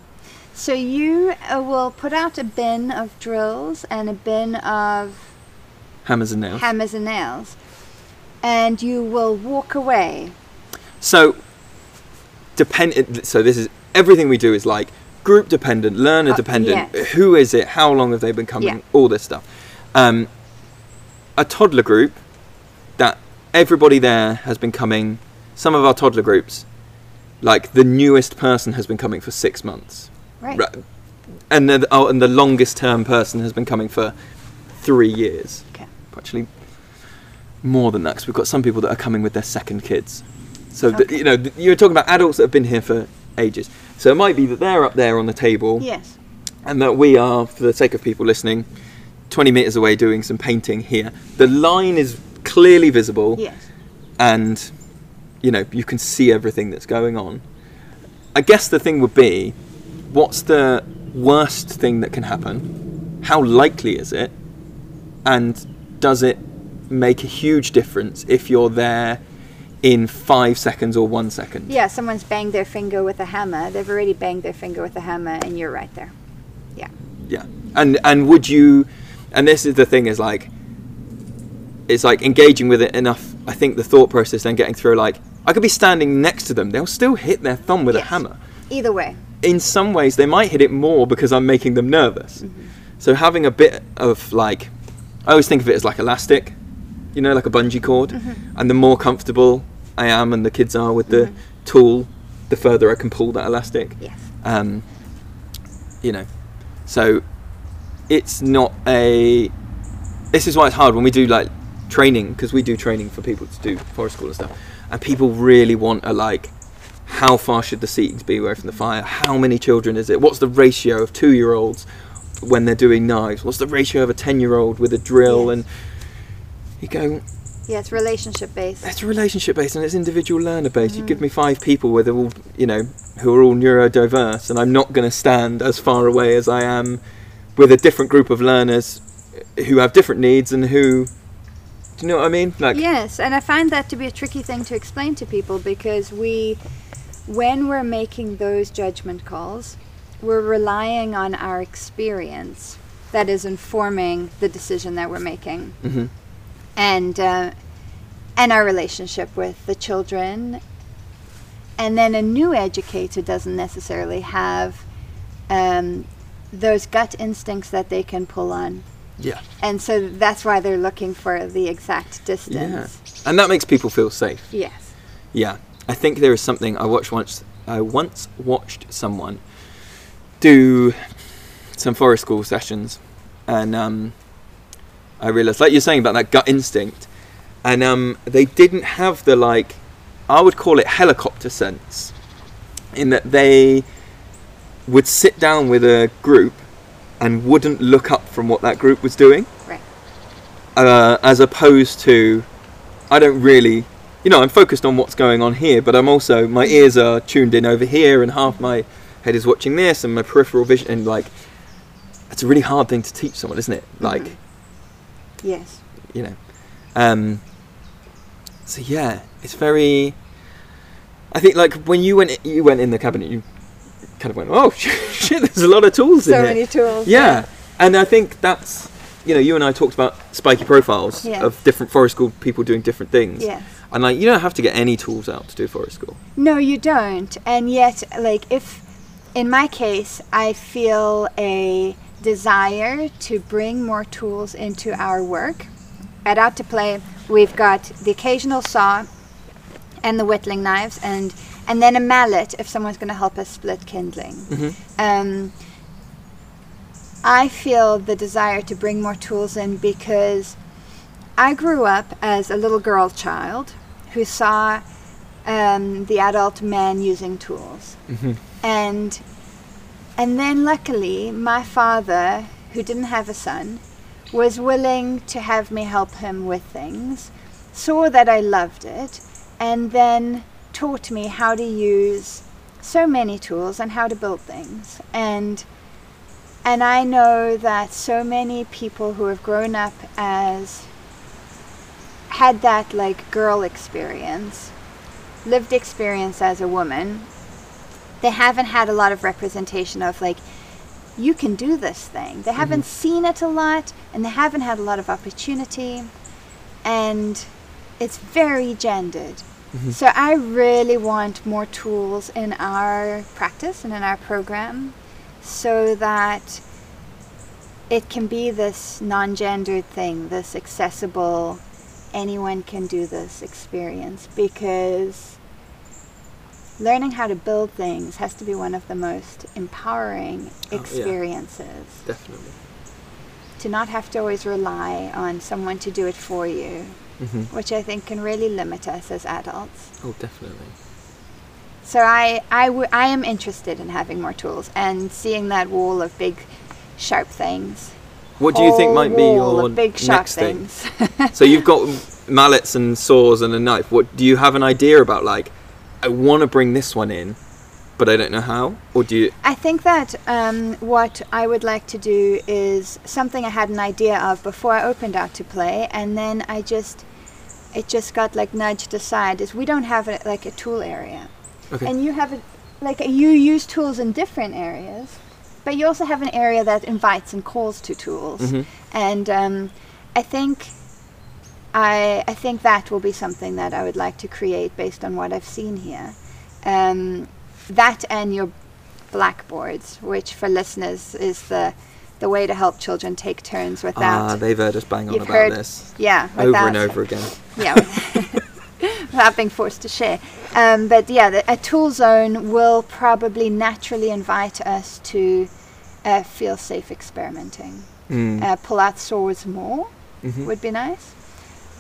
So you uh, will put out a bin of drills and a bin of Hammers and nails. hammers and nails, and you will walk away. So, depend. So this is everything we do is like group dependent, learner Uh, dependent. yes. Who is it? How long have they been coming? Yeah. All this stuff. Um, a toddler group that everybody there has been coming. Some of our toddler groups, like the newest person has been coming for six months, Right. And the oh, and the longest term person has been coming for three years. Okay. Actually, more than that, because we've got some people that are coming with their second kids. So Okay. you know, th- you're talking about adults that have been here for ages. So it might be that they're up there on the table, Yes. and that we are, for the sake of people listening, 20 meters away doing some painting here. The line is clearly visible, Yes. and you know you can see everything that's going on. I guess the thing would be, what's the worst thing that can happen? How likely is it? And does it make a huge difference if you're there in five seconds or one second? Yeah. Someone's banged their finger with a hammer. They've already banged their finger with a hammer, and you're right there. Yeah. Yeah, and and would you and this is the thing is like it's like engaging with it enough I think the thought process then getting through like I could be standing next to them, they'll still hit their thumb with a hammer. Either way. In some ways they might hit it more because I'm making them nervous. Mm-hmm. So having a bit of like I always think of it as like elastic, you know, like a bungee cord. Mm-hmm. And the more comfortable I am and the kids are with the tool, the further I can pull that elastic Yes. um, you know so it's not a this is why it's hard when we do like training because we do training for people to do forest school and stuff and people really want a like how far should the seatings be away from the fire how many children is it what's the ratio of two year olds when they're doing knives what's the ratio of a 10 year old with a drill Yes. and you go Yeah. It's relationship based. it's relationship based and it's individual learner based. You Mm. give me five people where they're all, you know, who are all neurodiverse, and I'm not going to stand as far away as I am with a different group of learners who have different needs and who. Do you know what I mean? Like, Yes, and I find that to be a tricky thing to explain to people because we, when we're making those judgment calls, we're relying on our experience that is informing the decision that we're making, Mhm. and uh, and our relationship with the children. And then a new educator doesn't necessarily have um, those gut instincts that they can pull on. Yeah, And so that's why they're looking for the exact distance. yeah, and that makes people feel safe. Yes. Yeah, I think there is something I watched once. I once watched someone do some forest school sessions, and um, I realised, like you're saying about that gut instinct, and um, they didn't have the like, I would call it helicopter sense, in that they would sit down with a group and wouldn't look up from what that group was doing, Right. uh, as opposed to I don't really, you know, I'm focused on what's going on here, but I'm also my ears are tuned in over here, and half my head is watching this, and my peripheral vision, and like, it's a really hard thing to teach someone, isn't it? Like, Mhm. Yes. you know, um, so yeah, it's very. I think like when you went you went in the cabinet, you kind of went, oh shit, there's a lot of tools in So here. many tools. Yeah, and I think that's you know you and I talked about spiky profiles Yes. of different forest school people doing different things. Yes. And like you don't have to get any tools out to do forest school. No, you don't. And yet, like, if in my case, I feel a desire to bring more tools into our work. At Out to Play, we've got the occasional saw and the whittling knives, and and then a mallet if someone's going to help us split kindling. Um, I feel the desire to bring more tools in because I grew up as a little girl child who saw um, the adult men using tools, and and then luckily my father, who didn't have a son, was willing to have me help him with things, saw that I loved it, and then taught me how to use so many tools and how to build things and and I know that so many people who have grown up as had that like girl experience, lived experience as a woman, they haven't had a lot of representation of like you can do this thing. They haven't mm-hmm. seen it a lot and they haven't had a lot of opportunity and it's very gendered. Mm-hmm. So I really want more tools in our practice and in our program so that it can be this non-gendered thing, this accessible anyone can do this experience because learning how to build things has to be one of the most empowering Oh, yeah. experiences Definitely. to not have to always rely on someone to do it for you hmm which i think can really limit us as adults Oh, definitely. so I, I, w- I am interested in having more tools and seeing that wall of big sharp things What do you think might be your big sharp next thing? So you've got mallets and saws and a knife. What do you have an idea about? Like, I want to bring this one in, but I don't know how. Or do you? I think that um, what I would like to do is something I had an idea of before I opened out to play, and then I just it just got like nudged aside. Is we don't have a, like a tool area, Okay. and you have a, like you use tools in different areas, but you also have an area that invites and calls to tools, Mhm. and um, I think. I, I think that will be something that I would like to create based on what I've seen here. Um, that and your blackboards, which for listeners is the the way to help children take turns without Ah, they've heard us bang on about heard- this yeah over without, and over again. yeah without being forced to share. Um, but yeah, the, a tool zone will probably naturally invite us to uh, feel safe experimenting. Mm. Uh, pull out saws more Mhm. would be nice.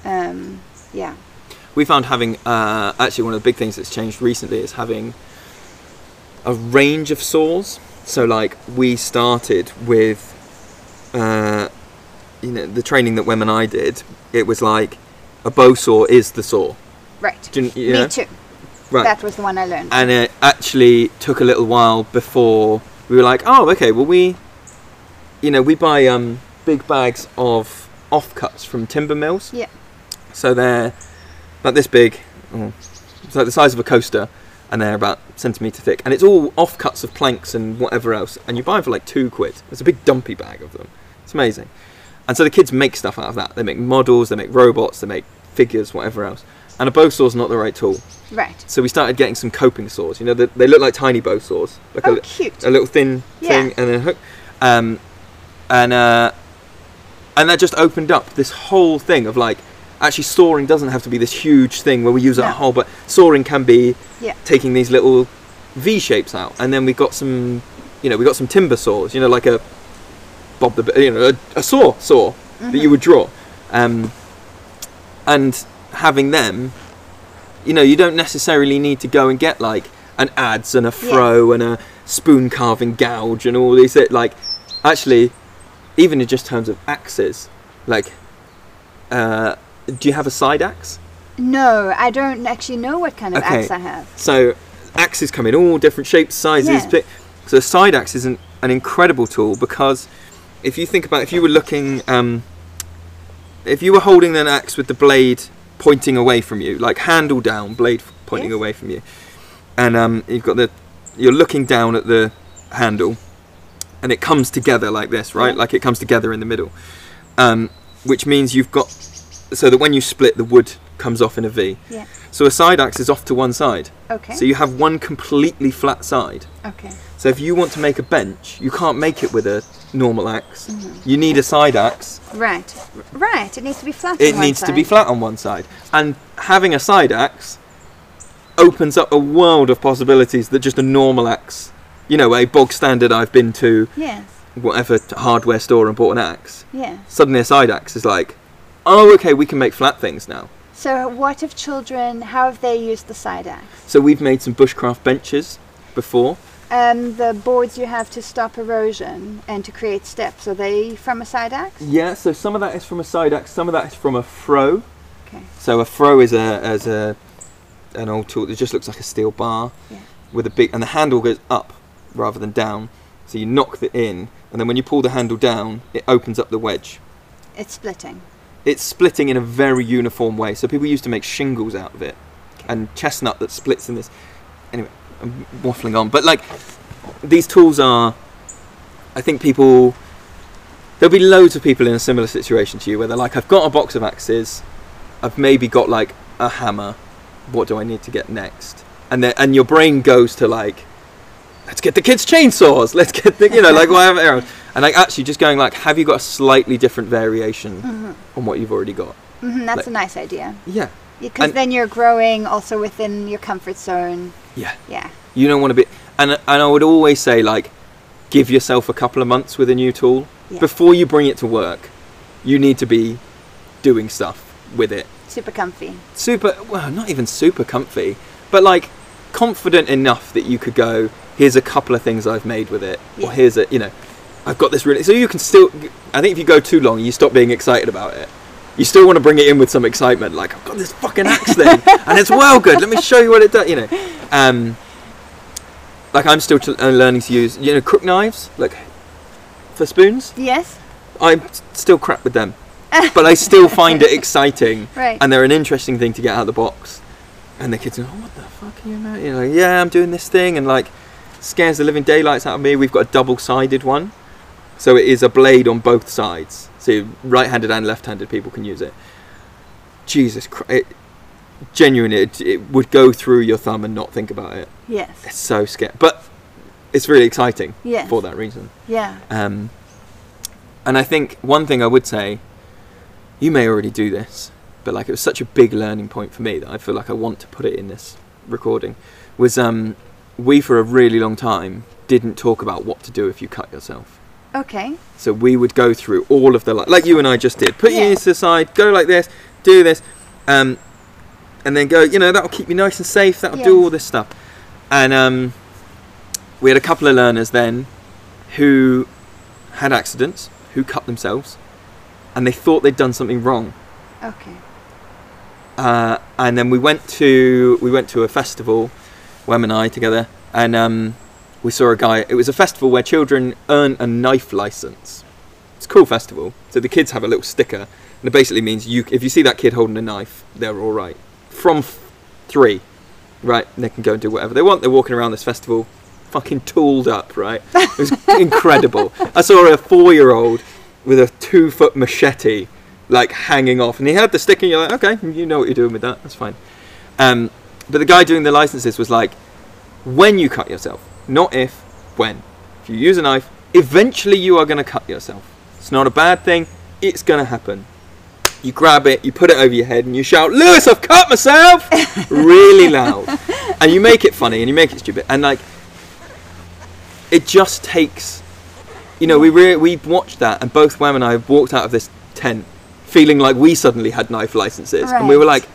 Um, yeah. we found having uh, actually one of the big things that's changed recently is having a range of saws. So like we started with uh, you know the training that Wem and I did. It was like a bow saw is the saw. Right. You, you Me know? too. Right. That was the one I learned. and it actually took a little while before we were like, oh, okay, well we, you know, we buy um, big bags of offcuts from timber mills. Yeah. So they're like this big, oh, it's like the size of a coaster, and they're about centimetre thick, and it's all offcuts of planks and whatever else, and you buy them for like two quid. It's a big dumpy bag of them. It's amazing. And so the kids make stuff out of that. They make models, they make robots, they make figures, whatever else. And a bow saw's not the right tool. right. So we started getting some coping saws. You know, they, they look like tiny bow saws, like Oh, a, cute. a little thin Yeah. thing, and then a hook. Um, and uh, and that just opened up this whole thing of like, actually, sawing doesn't have to be this huge thing where we use No. a whole, but sawing can be Yeah. taking these little V shapes out, and then we've got some, you know, we got some timber saws. You know, like a Bob the, you know, a, a saw saw that you would draw, um, and having them you know, you don't necessarily need to go and get like an adze and a froe and a spoon carving gouge and all these. Like, actually, even in just terms of axes, like, uh, do you have a side axe? No, I don't actually know what kind of Okay. axe I have. So, axes come in all different shapes, sizes. Yeah. So, a side axe is an, an incredible tool because if you think about, if you were looking, um, if you were holding an axe with the blade pointing away from you, like handle down, blade pointing Yes. away from you, and um, you've got the, you're looking down at the handle, and it comes together like this, right? Yeah. Like it comes together in the middle, um, which means you've got, so that when you split, the wood comes off in a V. Yeah. So a side axe is off to one side. Okay. So you have one completely flat side. okay. So if you want to make a bench, you can't make it with a normal axe. Mm-hmm. You need a side axe. Right. Right. It needs to be flat. It on one needs to be flat on one side. And having a side axe opens up a world of possibilities that just a normal axe, you know, a bog standard I've been to Yes. whatever hardware store and bought an axe. Yeah. Suddenly a side axe is like, oh, okay, we can make flat things now. So, what have children? How have they used the side axe? So we've made some bushcraft benches before. Um, the boards you have to stop erosion and to create steps are they from a side axe? Yeah, so some of that is from a side axe, some of that is from a froe. Okay. So a froe is a as a an old tool that just looks like a steel bar Yeah. with a big and the handle goes up rather than down. So you knock it in and then when you pull the handle down, it opens up the wedge. It's splitting. It's splitting in a very uniform way. So people used to make shingles out of it and chestnut that splits in this. Anyway, I'm waffling on, but like these tools are I think people there'll be loads of people in a similar situation to you where they're like I've got a box of axes, I've maybe got like a hammer, what do I need to get next? And then and your brain goes to like let's get the kids chainsaws, let's get the you know like whatever and like actually just going like have you got a slightly different variation on what you've already got? hmm that's Like- a nice idea. Yeah. Because then you're growing also within your comfort zone. Yeah. Yeah. You don't want to be, and and I would always say like, give yourself a couple of months with a new tool Yeah. before you bring it to work. You need to be doing stuff with it. Super comfy. Super, well, not even super comfy, but like confident enough that you could go. Here's a couple of things I've made with it, Yeah. or here's a, you know, I've got this really. So you can still. I think if you go too long, you stop being excited about it. You still want to bring it in with some excitement, like I've got this fucking axe thing, and it's well good. Let me show you what it does. You know, um, like I'm still uh, learning to use, you know, crook knives, like for spoons. Yes. I'm still crap with them, but I still find it exciting, Right. and they're an interesting thing to get out of the box. And the kids are, oh, what the fuck are you about? You know, like, yeah, I'm doing this thing, and like scares the living daylights out of me. We've got a double-sided one, so it is a blade on both sides. So right-handed and left-handed people can use it. Jesus Christ! It, genuinely, it, it would go through your thumb and not think about it. Yes. It's so scary, but it's really exciting Yes. for that reason. Yeah. Um, and I think one thing I would say, you may already do this, but like it was such a big learning point for me that I feel like I want to put it in this recording, was um, we for a really long time didn't talk about what to do if you cut yourself. Okay. So we would go through all of the li- like you and I just did. Put your Yeah. ears to the side, go like this, do this, um, and then go. You know that'll keep you nice and safe. That'll do all this stuff. And um, we had a couple of learners then who had accidents, who cut themselves, and they thought they'd done something wrong. Okay. Uh, and then we went to we went to a festival, Wem and I together, and um, we saw a guy. It was a festival where children earn a knife license. It's a cool festival. So the kids have a little sticker, and it basically means you if you see that kid holding a knife, they're all right. From f- three, right? They can go and do whatever they want. They're walking around this festival, fucking tooled up, right? It was incredible. I saw a four-year-old with a two-foot machete, like hanging off, and he had the stick, and you're like, okay, you know what you're doing with that. That's fine. Um, but the guy doing the licenses was like, when you cut yourself, not if, when. If you use a knife, eventually you are going to cut yourself. It's not a bad thing. It's going to happen. You grab it, you put it over your head, and you shout, "Lewis, I've cut myself!" really loud, and you make it funny and you make it stupid, and like, it just takes. You know, we re- we watched that, and both Wem and I walked out of this tent feeling like we suddenly had knife licenses, and we were like,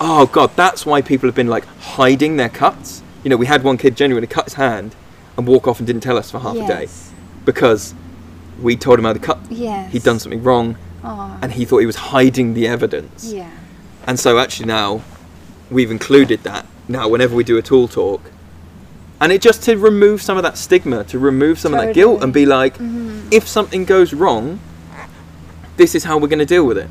"Oh God, that's why people have been like hiding their cuts." You know, we had one kid genuinely cut his hand and walk off and didn't tell us for half a day because we told him how to cut. Yes. He'd done something wrong, Aw. and he thought he was hiding the evidence. Yeah. And so actually now we've included that now whenever we do a tool talk. And it just to remove some of that stigma, to remove some of that guilt and be like, Mhm. if something goes wrong, this is how we're going to deal with it.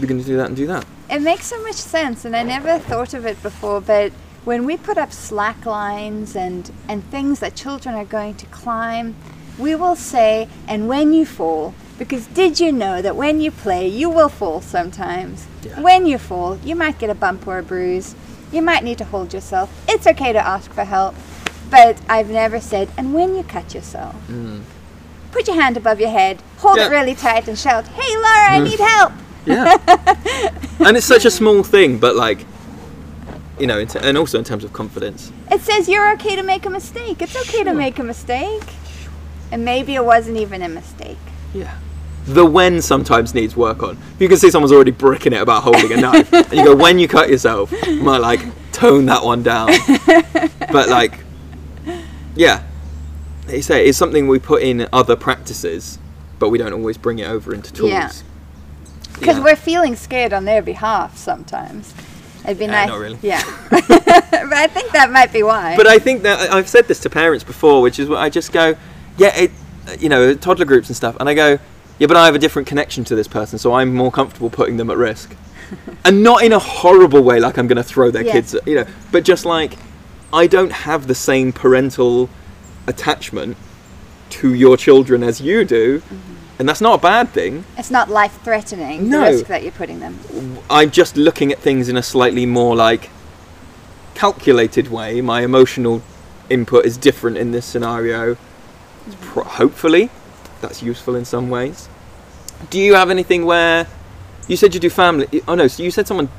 We're going to do that and do that. It makes so much sense, and I never thought of it before. But when we put up slack lines and and things that children are going to climb, we will say, "And when you fall." Because did you know that when you play, you will fall sometimes? Yeah. When you fall, you might get a bump or a bruise. You might need to hold yourself. It's okay to ask for help. But I've never said, and when you cut yourself. put your hand above your head, hold Yeah. it really tight, and shout, "Hey, Lara, I Mm. need help!" Yeah. and it's such a small thing, but like, you know, and also in terms of confidence. It says you're okay to make a mistake. It's okay to make a mistake, and maybe it wasn't even a mistake. Yeah. The when sometimes needs work on. You can see someone's already bricking it about holding a knife, and you go, when you cut yourself, you might like tone that one down. but like, yeah, you say it's something we put in other practices, but we don't always bring it over into tools. Yeah. Because Yeah. we're feeling scared on their behalf sometimes. It'd be Uh, nice. not really. Yeah. but I think that might be why. But I think that I've said this to parents before, which is what I just go, yeah, it, you know, toddler groups and stuff, and I go, yeah, but I have a different connection to this person, so I'm more comfortable putting them at risk, and not in a horrible way, like I'm going to throw their Yeah. kids, you know, but just like I don't have the same parental attachment to your children as you do, and that's not a bad thing. it's not life threatening, No. the risk that you're putting them. I'm just looking at things in a slightly more like calculated way. My emotional input is different in this scenario. Pro- hopefully, that's useful in some ways. Do you have anything where you said you do family? Oh no, so you said someone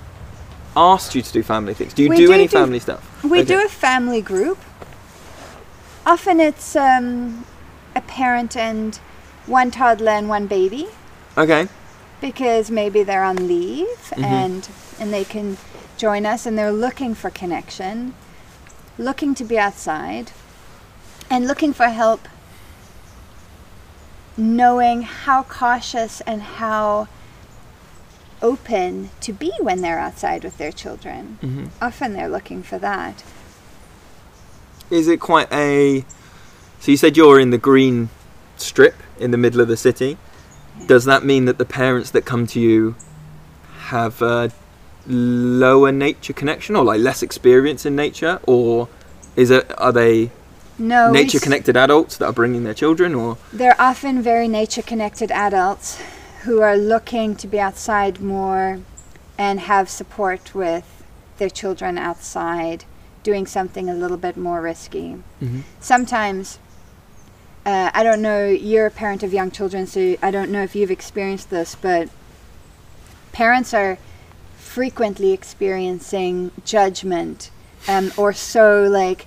asked you to do family things. Do you do, do any do- family stuff? We Okay. do a family group. Often it's um, a parent and one toddler and one baby Okay. because maybe they're on leave Mhm. and and they can join us and they're looking for connection, looking to be outside, and looking for help knowing how cautious and how open to be when they're outside with their children. hmm Often they're looking for that. Is it quite a? So you said you're in the green strip in the middle of the city. Does that mean that the parents that come to you have a lower nature connection or like less experience in nature, or is it are they No, nature connected adults that are bringing their children, or They're often very nature connected adults who are looking to be outside more and have support with their children outside doing something a little bit more risky. Mhm. Sometimes, uh, I don't know, you're a parent of young children, so I don't know if you've experienced this, but parents are frequently experiencing judgment um, or so like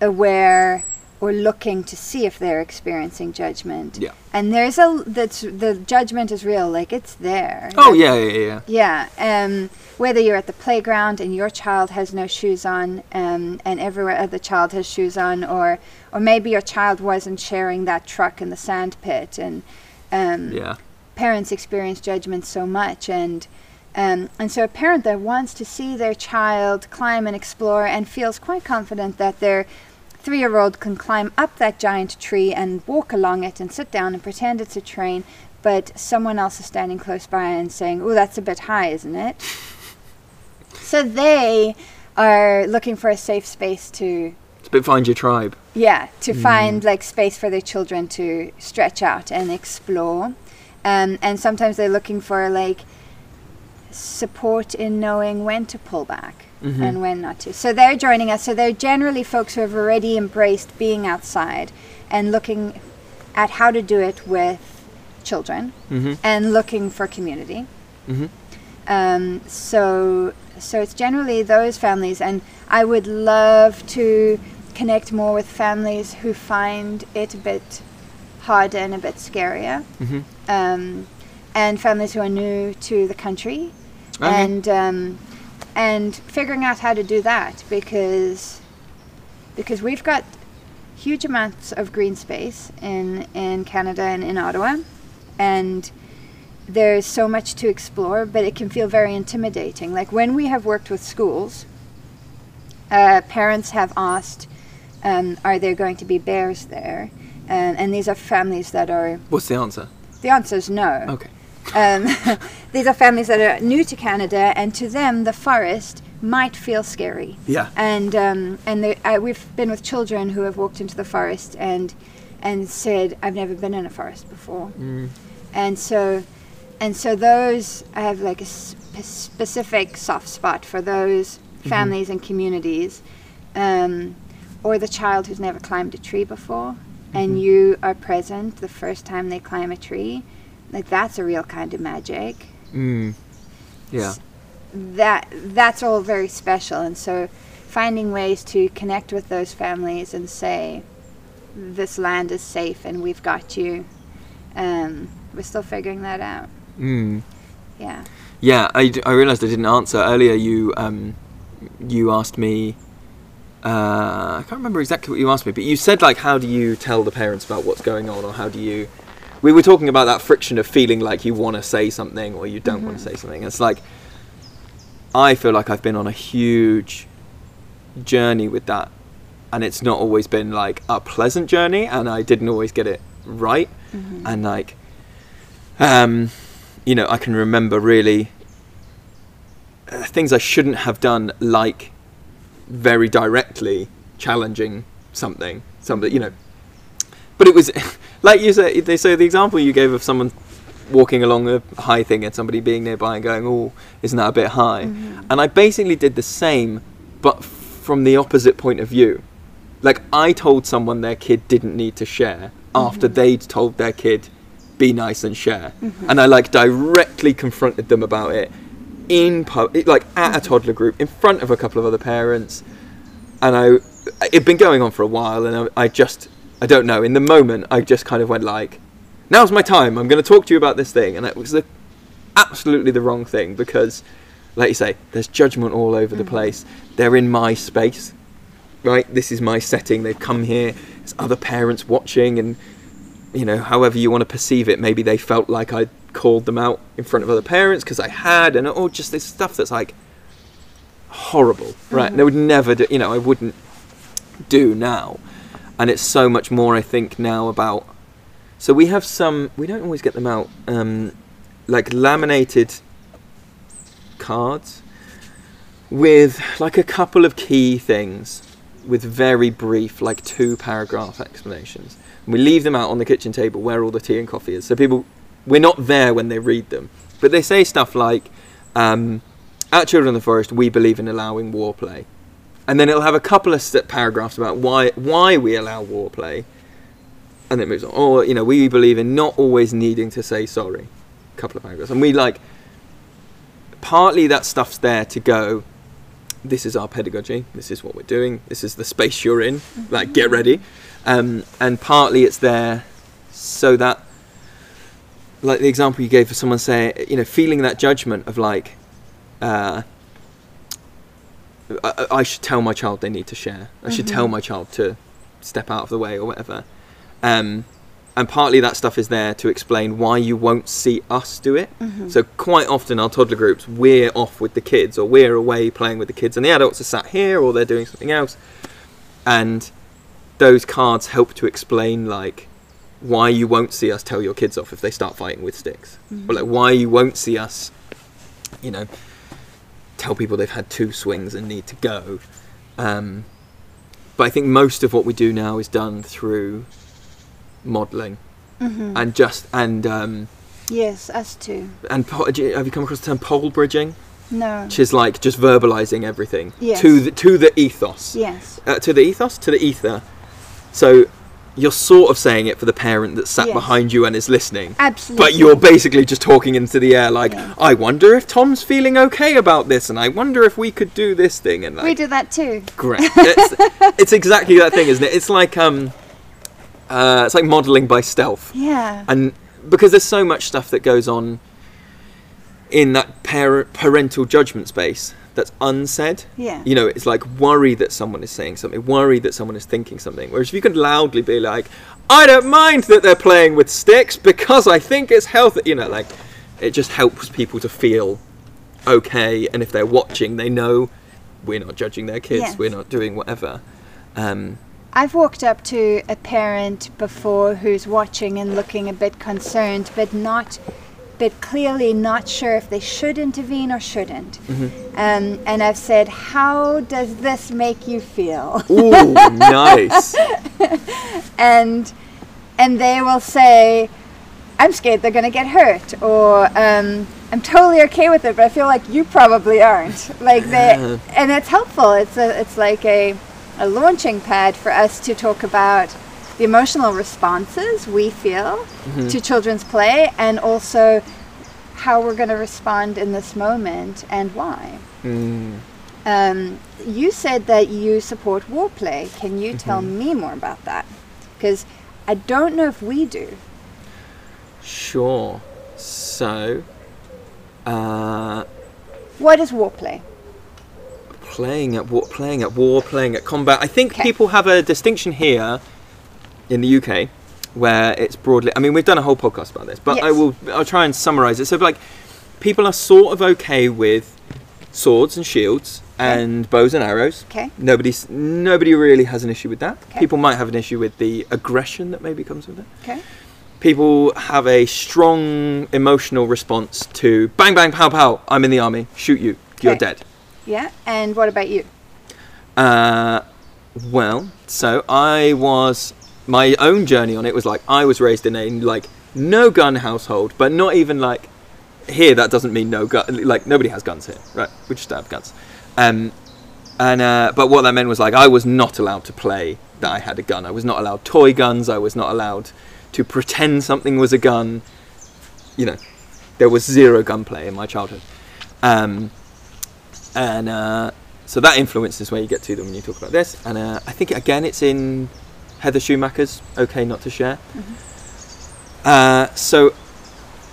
aware or looking to see if they're experiencing judgment. Yeah. And there's a that's the judgment is real, like it's there. oh Like, yeah, yeah, yeah, yeah, um, whether you're at the playground and your child has no shoes on, um, and every other child has shoes on, or or maybe your child wasn't sharing that truck in the sand pit, and um, yeah, parents experience judgment so much, and um, and so a parent that wants to see their child climb and explore and feels quite confident that their three-year-old can climb up that giant tree and walk along it and sit down and pretend it's a train, but someone else is standing close by and saying, "Oh, that's a bit high, isn't it?" so they are looking for a safe space to Bit find your tribe. yeah, to Mm. find like space for their children to stretch out and explore. Um, and sometimes they're looking for like support in knowing when to pull back Mhm. and when not to. So they're joining us. So they're generally folks who have already embraced being outside and looking at how to do it with children hmm and looking for community. hmm Um, so so it's generally those families, and I would love to connect more with families who find it a bit harder and a bit scarier, hmm um, and families who are new to the country, Okay. and um, and figuring out how to do that because because we've got huge amounts of green space in in Canada and in Ottawa, and there's so much to explore, but it can feel very intimidating. Like when we have worked with schools, uh, parents have asked, um, "Are there going to be bears there?" And, and these are families that are. What's the answer? The answer is no. Okay. Um, these are families that are new to Canada, and to them, the forest might feel scary. Yeah. And um, and they, uh, we've been with children who have walked into the forest and and said, "I've never been in a forest before." Mm. And so, and so those I have like a sp- specific soft spot for those families and communities, um, or the child who's never climbed a tree before. and you are present the first time they climb a tree, like that's a real kind of magic. Mm. Yeah. That that's all very special, and so finding ways to connect with those families and say, "This land is safe, and we've got you." Um, we're still figuring that out. Mm. Yeah. Yeah, I, d- I realised I didn't answer earlier. You um, you asked me. Uh, I can't remember exactly what you asked me, but you said like, how do you tell the parents about what's going on, or how do you? We were talking about that friction of feeling like you want to say something or you don't want to say something. It's like I feel like I've been on a huge journey with that, and it's not always been like a pleasant journey, and I didn't always get it right, and like, um, you know, I can remember really uh, things I shouldn't have done, like very directly challenging something, something, you know. But it was, like you say. they say the example you gave of someone walking along a high thing and somebody being nearby and going, "Oh, isn't that a bit high?" Mm-hmm. And I basically did the same, but f- from the opposite point of view. Like I told someone their kid didn't need to share after mm-hmm. they'd told their kid, "Be nice and share," mm-hmm. and I like directly confronted them about it in pub, like at a toddler group in front of a couple of other parents, and I it'd been going on for a while, and I, I just I don't know. In the moment, I just kind of went like, "Now's my time. I'm going to talk to you about this thing," and it was the, absolutely the wrong thing because, like you say, there's judgment all over the mm. place. They're in my space, right? This is my setting. They've come here. There's other parents watching, and you know, however you want to perceive it, maybe they felt like I called them out in front of other parents because I had, and or just this stuff that's like horrible, right? And I would never do, you know, I wouldn't do now, and it's so much more. I think now about. So we have some. We don't always get them out. Um, like laminated cards with like a couple of key things with very brief, like two paragraph explanations. And we leave them out on the kitchen table where all the tea and coffee is. So people, we're not there when they read them. But they say stuff like, um, at Children of the Forest, we believe in allowing war play. And then it'll have a couple of paragraphs about why why we allow war play. And it moves on. Or, you know, we believe in not always needing to say sorry. A couple of paragraphs. And we like, partly that stuff's there to go, this is our pedagogy, this is what we're doing, this is the space you're in, like get ready. Um, and partly it's there so that, like the example you gave for someone saying, you know, feeling that judgment of like, uh, I, I should tell my child they need to share. I should tell my child to step out of the way or whatever. Um, and partly that stuff is there to explain why you won't see us do it. So quite often our toddler groups, we're off with the kids or we're away playing with the kids, and the adults are sat here or they're doing something else. And those cards help to explain like why you won't see us tell your kids off if they start fighting with sticks, or like why you won't see us, you know, tell people they've had two swings and need to go. Um, but I think most of what we do now is done through modelling and just and um, Yes, us too. and po- have you come across the term pole bridging, No. which is like just verbalizing everything Yes. to the to the ethos, Yes. uh, to the ethos, to the ether. So you're sort of saying it for the parent that sat Yes. behind you and is listening. Absolutely. But you're basically just talking into the air, like, Yeah. I wonder if Tom's feeling okay about this, and I wonder if we could do this thing, and like, we do that too. great. it's, it's exactly that thing, isn't it? It's like um, uh, it's like modeling by stealth Yeah. and because there's so much stuff that goes on in that par- parental judgment space that's unsaid Yeah. you know it's like worry that someone is saying something worry that someone is thinking something whereas if you could loudly be like i don't mind that they're playing with sticks because i think it's healthy you know like it just helps people to feel okay and if they're watching they know we're not judging their kids Yes. we're not doing whatever um, I've walked up to a parent before who's watching and looking a bit concerned, but not, but clearly not sure if they should intervene or shouldn't. Um, and I've said, "How does this make you feel?" ooh nice and and they will say, "I'm scared they're going to get hurt," or um, "I'm totally okay with it, but I feel like you probably aren't." Like they, and it's helpful. It's a, it's like a a launching pad for us to talk about the emotional responses we feel Mm-hmm. to children's play and also how we're going to respond in this moment and why. Mm. Um, you said that you support war play. Can you tell Mm-hmm. me more about that? Because I don't know if we do. Sure. So, uh, What is war play? playing at war, playing at war, playing at combat. I think people have a distinction here in the UK where it's broadly. I mean, we've done a whole podcast about this, but I will. I'll try and summarize it. So, like, people are sort of okay with swords and shields and bows and arrows. Okay. Nobody's nobody really has an issue with that. Okay. People might have an issue with the aggression that maybe comes with it. Okay. People have a strong emotional response to bang bang pow pow. I'm in the army. Shoot you. You're dead. Yeah. And what about you? Uh, well, so I was my own journey on it was like I was raised in a like no gun household, but not even like here. That doesn't mean no gun. Like nobody has guns here, right? We just don't have guns. Um, and uh, but what that meant was like I was not allowed to play that I had a gun. I was not allowed toy guns. I was not allowed to pretend something was a gun. You know, there was zero gunplay in my childhood. Um, and uh, so that influences where you get to them when you talk about this. And uh, I think again, it's in Heather Shumaker's "Okay Not to Share." Uh, so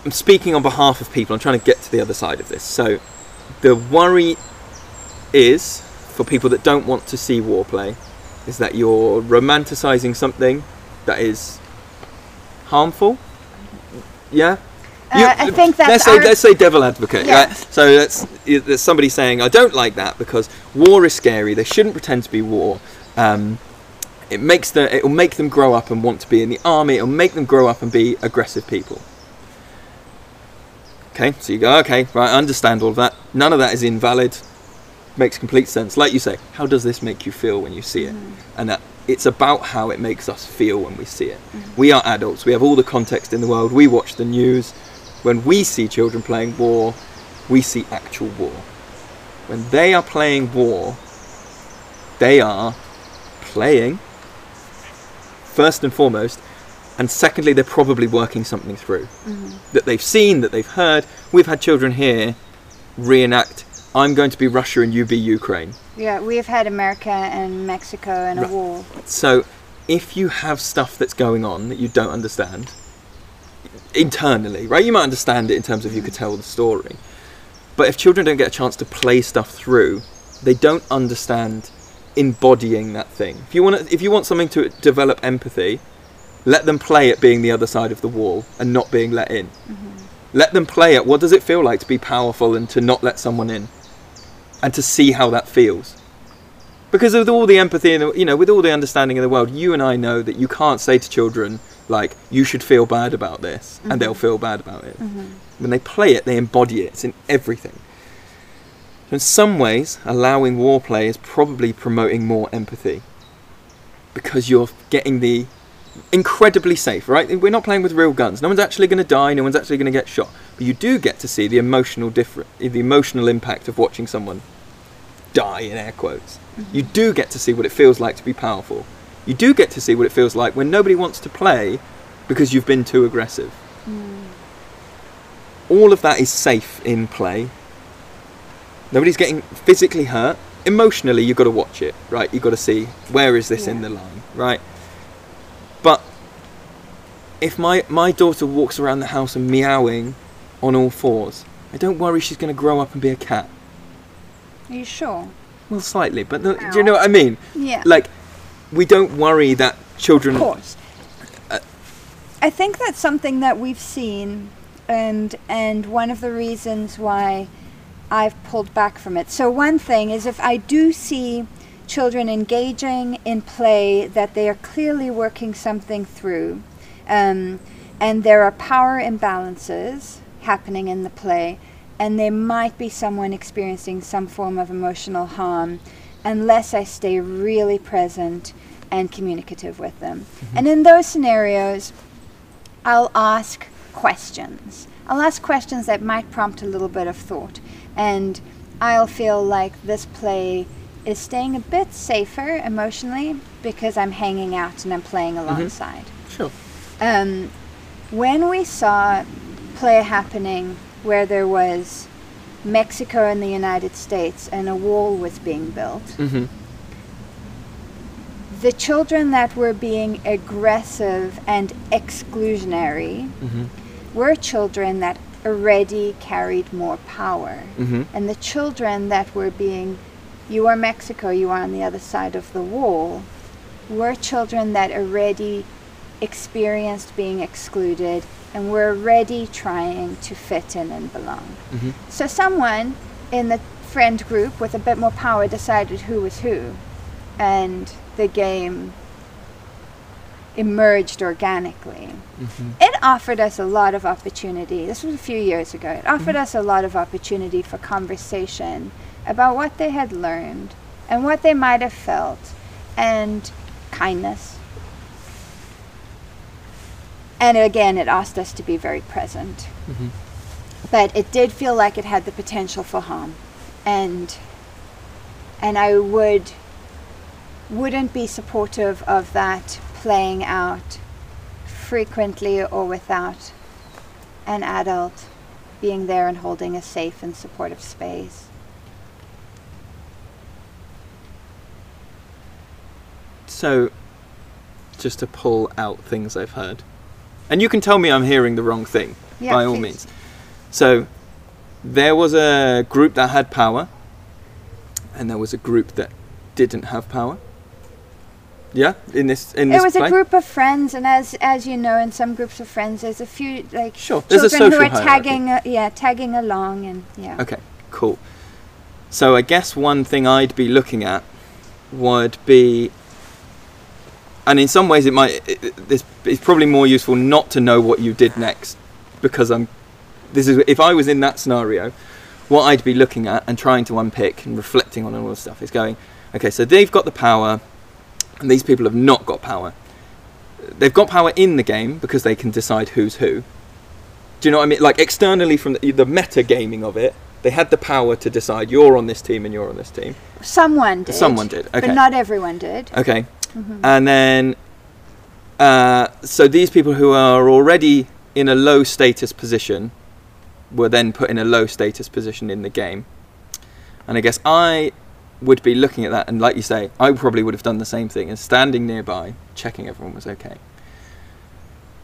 I'm speaking on behalf of people. I'm trying to get to the other side of this. So the worry is for people that don't want to see war play is that you're romanticizing something that is harmful. Yeah. Uh, I think that's let's say let's say devil advocate. Yeah. Right? So that's there's somebody saying I don't like that because war is scary. They shouldn't pretend to be war. Um, it makes the it will make them grow up and want to be in the army. It'll make them grow up and be aggressive people. Okay, so you go okay, right? I understand all of that. None of that is invalid. Makes complete sense. Like you say, how does this make you feel when you see it? Mm. And that it's about how it makes us feel when we see it. Mm-hmm. We are adults. We have all the context in the world. We watch the news. When we see children playing war, we see actual war. When they are playing war, they are playing first and foremost, and secondly, they're probably working something through mm-hmm. that they've seen, that they've heard. We've had children here reenact. I'm going to be Russia and you be Ukraine. Yeah, we've had America and Mexico in a Right. war. So, if you have stuff that's going on that you don't understand internally, right? You might understand it in terms of you could mm. tell the story. But if children don't get a chance to play stuff through, they don't understand embodying that thing. If you want to, if you want something to develop empathy, let them play at being the other side of the wall and not being let in. Mm-hmm. Let them play at what does it feel like to be powerful and to not let someone in, and to see how that feels. Because with all the empathy and you know with all the understanding of the world you and i know that you can't say to children like you should feel bad about this and they'll mm-hmm. feel bad about it. Mm-hmm. When they play it they embody it. It's in everything in some ways allowing war play is probably promoting more empathy because you're getting the incredibly safe right we're not playing with real guns no one's actually going to die no one's actually going to get shot but you do get to see the emotional different the emotional impact of watching someone die in air quotes. Mm-hmm. You do get to see what it feels like to be powerful. You do get to see what it feels like when nobody wants to play because you've been too aggressive. Mm. All of that is safe in play. Nobody's getting physically hurt. Emotionally, you've got to watch it, right? You've got to see where is this in the line, right? But if my, my daughter walks around the house and meowing on all fours, I don't worry she's going to grow up and be a cat. Are you sure? Well, slightly, but the, do you know what I mean? Yeah. Like, we don't worry that children. Of course. Uh, I think that's something that we've seen, and and one of the reasons why I've pulled back from it. So one thing is if I do see children engaging in play that they are clearly working something through, um, and there are power imbalances happening in the play, and there might be someone experiencing some form of emotional harm, unless I stay really present and communicative with them. And in those scenarios, I'll ask questions. I'll ask questions that might prompt a little bit of thought. And I'll feel like this play is staying a bit safer emotionally because I'm hanging out and I'm playing alongside. Sure. Um, when we saw play happening where there was Mexico and the United States and a wall was being built, Mm-hmm. the children that were being aggressive and exclusionary Mm-hmm. were children that already carried more power. Mm-hmm. And the children that were being, you are Mexico, you are on the other side of the wall, were children that already experienced being excluded and were already trying to fit in and belong. Mhm. So someone in the friend group with a bit more power decided who was who, and the game emerged organically. Mm-hmm. It offered us a lot of opportunity. This was a few years ago. It offered us a lot of opportunity for conversation about what they had learned and what they might have felt and kindness. And again, it asked us to be very present. Mhm. But it did feel like it had the potential for harm. And and I would wouldn't be supportive of that playing out frequently or without an adult being there and holding a safe and supportive space. So, just to pull out things I've heard, and you can tell me I'm hearing the wrong thing Yeah, by all please. means. So, there was a group that had power, and there was a group that didn't have power. Yeah, in this in this It was play? a group of friends, and as as you know, in some groups of friends, there's a few like Sure, there's a children who are hierarchy. tagging, uh, yeah, tagging along, and yeah. Okay, cool. So I guess one thing I'd be looking at would be, and in some ways it might, it, it- this it's probably more useful not to know what you did next, because I'm, this is if I was in that scenario, what I'd be looking at and trying to unpick and reflecting on all this stuff is going, okay, so they've got the power, and these people have not got power. They've got power in the game because they can decide who's who. Do you know what I mean? Like externally from the, the meta gaming of it, they had the power to decide you're on this team and you're on this team. Someone did. Someone did, okay. But not everyone did. Okay. Mhm. And then, uh, so these people who are already in a low status position were then put in a low status position in the game. And I guess I would be looking at that, and like you say, I probably would have done the same thing and standing nearby, checking everyone was okay.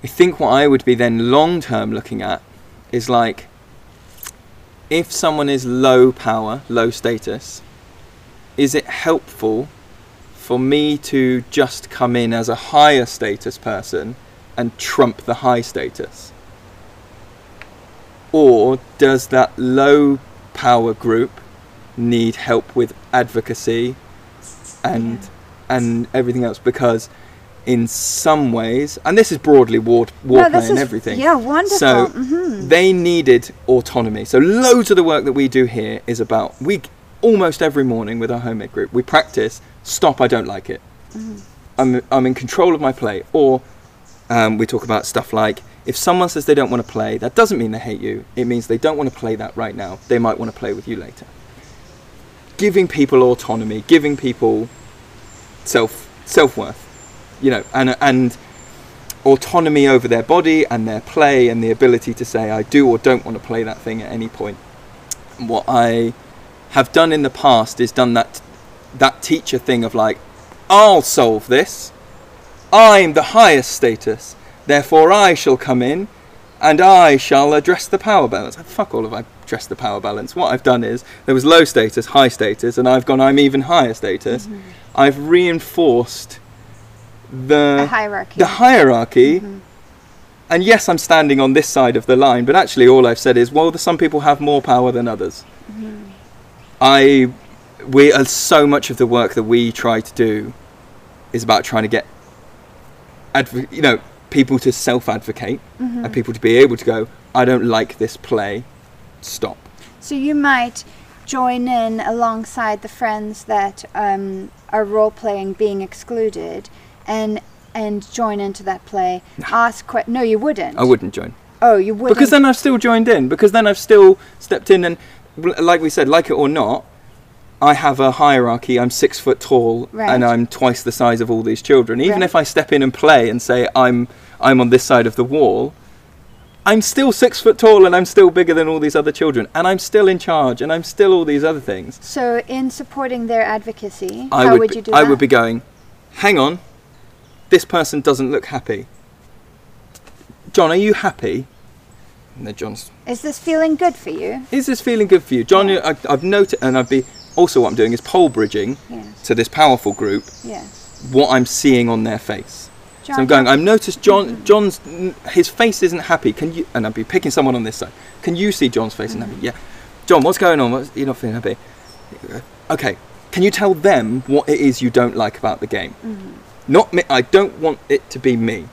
I think what I would be then long term looking at is like if someone is low power, low status, is it helpful for me to just come in as a higher status person and trump the high status? Or does that low power group need help with advocacy and and everything else? Because in some ways, and this is broadly war, no, warplay this and everything, Yeah, wonderful. So, hmm they needed autonomy. So loads of the work that we do here is about we almost every morning with our homemade group we practice stop I don't like it. I'm I'm in control of my play or um, we talk about stuff like if someone says they don't want to play that doesn't mean they hate you it means they don't want to play that right now they might want to play with you later giving people autonomy giving people self self-worth you know and and autonomy over their body and their play and the ability to say I do or don't want to play that thing at any point. What I have done in the past is done that that teacher thing of like I'll solve this. I'm the highest status. Therefore I shall come in and I shall address the power balance. Fuck all of I address the power balance. What I've done is there was low status, high status and I've gone I'm even higher status. Mm-hmm. I've reinforced the hierarchy. the hierarchy. Mm-hmm. And yes, I'm standing on this side of the line, but actually, all I've said is, well, the, some people have more power than others. Mm-hmm. I, we, uh, so much of the work that we try to do is about trying to get, adv- you know, people to self-advocate and people to be able to go, I don't like this play, stop. So you might join in alongside the friends that um, are role playing being excluded, and and join into that play. Ask que- no, you wouldn't. I wouldn't join. Oh, you wouldn't. Because then I've still joined in. Because then I've still stepped in and, like we said, like it or not, I have a hierarchy. I'm six foot tall, Right. and I'm twice the size of all these children. Even Right. if I step in and play and say I'm I'm on this side of the wall, I'm still six foot tall, and I'm still bigger than all these other children, and I'm still in charge, and I'm still all these other things. So, in supporting their advocacy, I how would, would be, you do I that? would be going, hang on, this person doesn't look happy. John, are you happy? And then John's Is this feeling good for you? is this feeling good for you, John? Yeah. I, I've noted, and I'd be also what I'm doing is pole bridging Yes. to this powerful group Yes. what I'm seeing on their face. John, so I'm going. I've noticed John. Mm-hmm. John's his face isn't happy. Can you? And I'd be picking someone on this side. Can you see John's face isn't happy? Mm-hmm. Yeah. John, what's going on? What's, you're not feeling happy. Okay. Can you tell them what it is you don't like about the game? Mm-hmm. Not me. I don't want it to be me.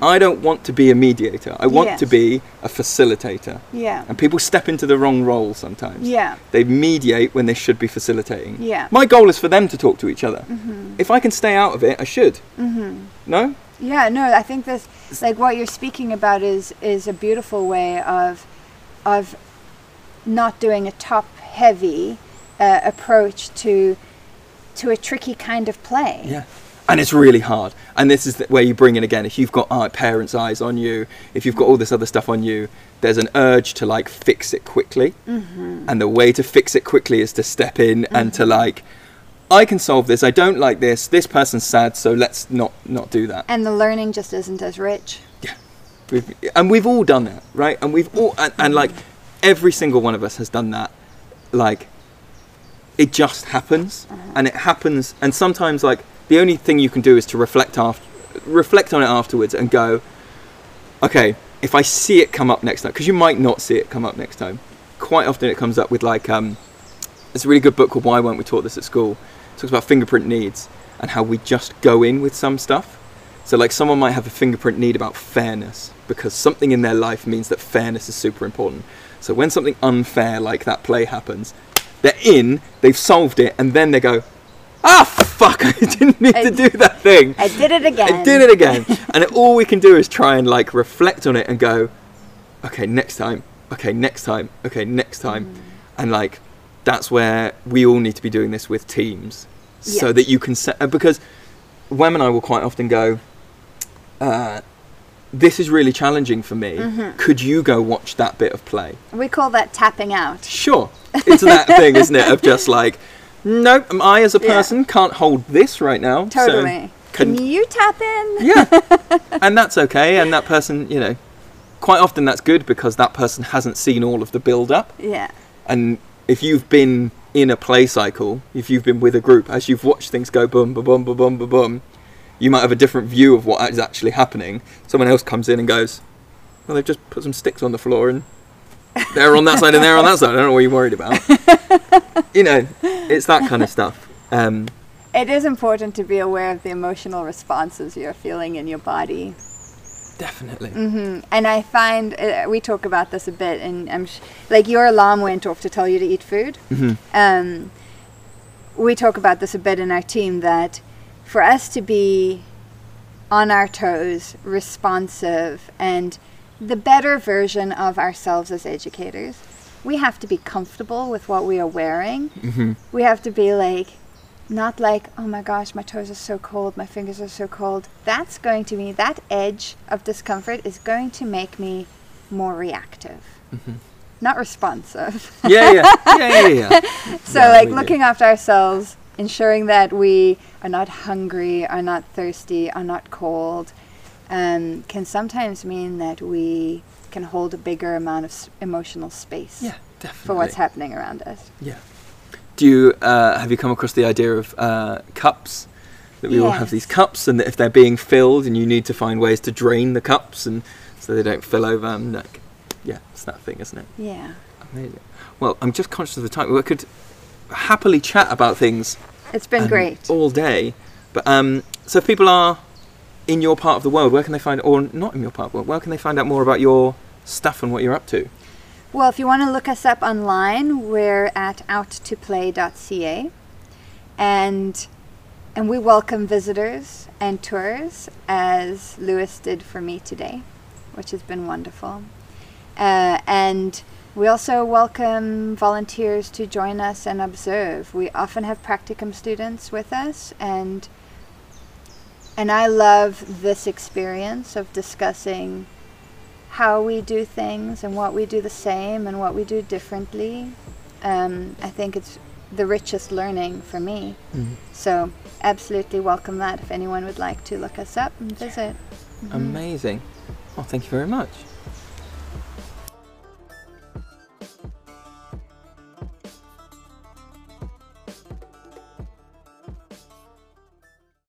I don't want to be a mediator. I want to be a facilitator. Yeah. And people step into the wrong role sometimes. Yeah. They mediate when they should be facilitating. Yeah. My goal is for them to talk to each other. If I can stay out of it, I should. Mm-hmm. No? Yeah, no, I think this like what you're speaking about is is a beautiful way of of not doing a top heavy uh, approach to to a tricky kind of play. Yeah. And it's really hard. And this is the, where you bring in again, if you've got uh, parents' eyes on you, if you've got all this other stuff on you, there's an urge to like fix it quickly. Mm-hmm. And the way to fix it quickly is to step in and to like, I can solve this. I don't like this. This person's sad, so let's not not do that. And the learning just isn't as rich. We've, and we've all done that, right? And we've all, and, and like every single one of us has done that. Like, it just happens, and it happens. And sometimes, like, the only thing you can do is to reflect after, reflect on it afterwards, and go, okay, if I see it come up next time, because you might not see it come up next time. Quite often, it comes up with like, um, it's a really good book called Why Weren't We Taught This at School. Talks about fingerprint needs and how we just go in with some stuff. So, like, someone might have a fingerprint need about fairness because something in their life means that fairness is super important. So, when something unfair like that play happens, they're in, they've solved it, and then they go, ah, fuck, I didn't need I- to do that thing. I did it again. I did it again. and all we can do is try and, like, reflect on it and go, okay, next time, okay, next time, okay, next time. Mm. And, like, that's where we all need to be doing this with teams so Yeah. that you can set, uh, because Wem and I will quite often go, uh, this is really challenging for me. Mm-hmm. Could you go watch that bit of play? We call that tapping out. Sure. It's that thing, isn't it? Of just like, no, I as a Yeah. person can't hold this right now. so Totally. can- Can you tap in? yeah. and that's okay. And that person, you know, quite often that's good because that person hasn't seen all of the build up. Yeah. And if you've been in a play cycle, if you've been with a group, as you've watched things go boom, boom, boom, boom, boom, boom, boom, you might have a different view of what is actually happening. Someone else comes in and goes, well, they've just put some sticks on the floor and they're on that side and they're on that side. I don't know what you're worried about. you know, it's that kind of stuff. Um, It is important to be aware of the emotional responses you're feeling in your body. Definitely. hmm And I find uh, we talk about this a bit, and I'm sh- like your alarm went off to tell you to eat food. Mhm. Um, we talk about this a bit in our team that for us to be on our toes, responsive, and the better version of ourselves as educators, we have to be comfortable with what we are wearing. Mhm. We have to be like, not like, oh my gosh, my toes are so cold, my fingers are so cold. That's going to be, that edge of discomfort is going to make me more reactive, not responsive. Yeah, yeah, yeah, yeah, yeah. So, Yeah, like do. looking after ourselves, ensuring that we are not hungry, are not thirsty, are not cold, um, can sometimes mean that we can hold a bigger amount of s- emotional space Yeah, for what's happening around us. Yeah. Do you uh, have you come across the idea of uh, cups? That we all have these cups, and that if they're being filled, and you need to find ways to drain the cups, and so they don't fill over. And like, yeah, it's that thing, isn't it? Yeah. Amazing. Well, I'm just conscious of the time. We could happily chat about things It's been um, great. all day, but um, so if people are in your part of the world, where can they find, or not in your part of the world, where can they find out more about your stuff and what you're up to? Well, if you want to look us up online, we're at outtoplay.ca. And and we welcome visitors and tours as Lewis did for me today, which has been wonderful. Uh, and We also welcome volunteers to join us and observe. We often have practicum students with us and and I love this experience of discussing how we do things and what we do the same and what we do differently. Um, I think it's the richest learning for me. Mhm. So, absolutely welcome that if anyone would like to look us up and visit. Mhm. Amazing. Oh, thank you very much.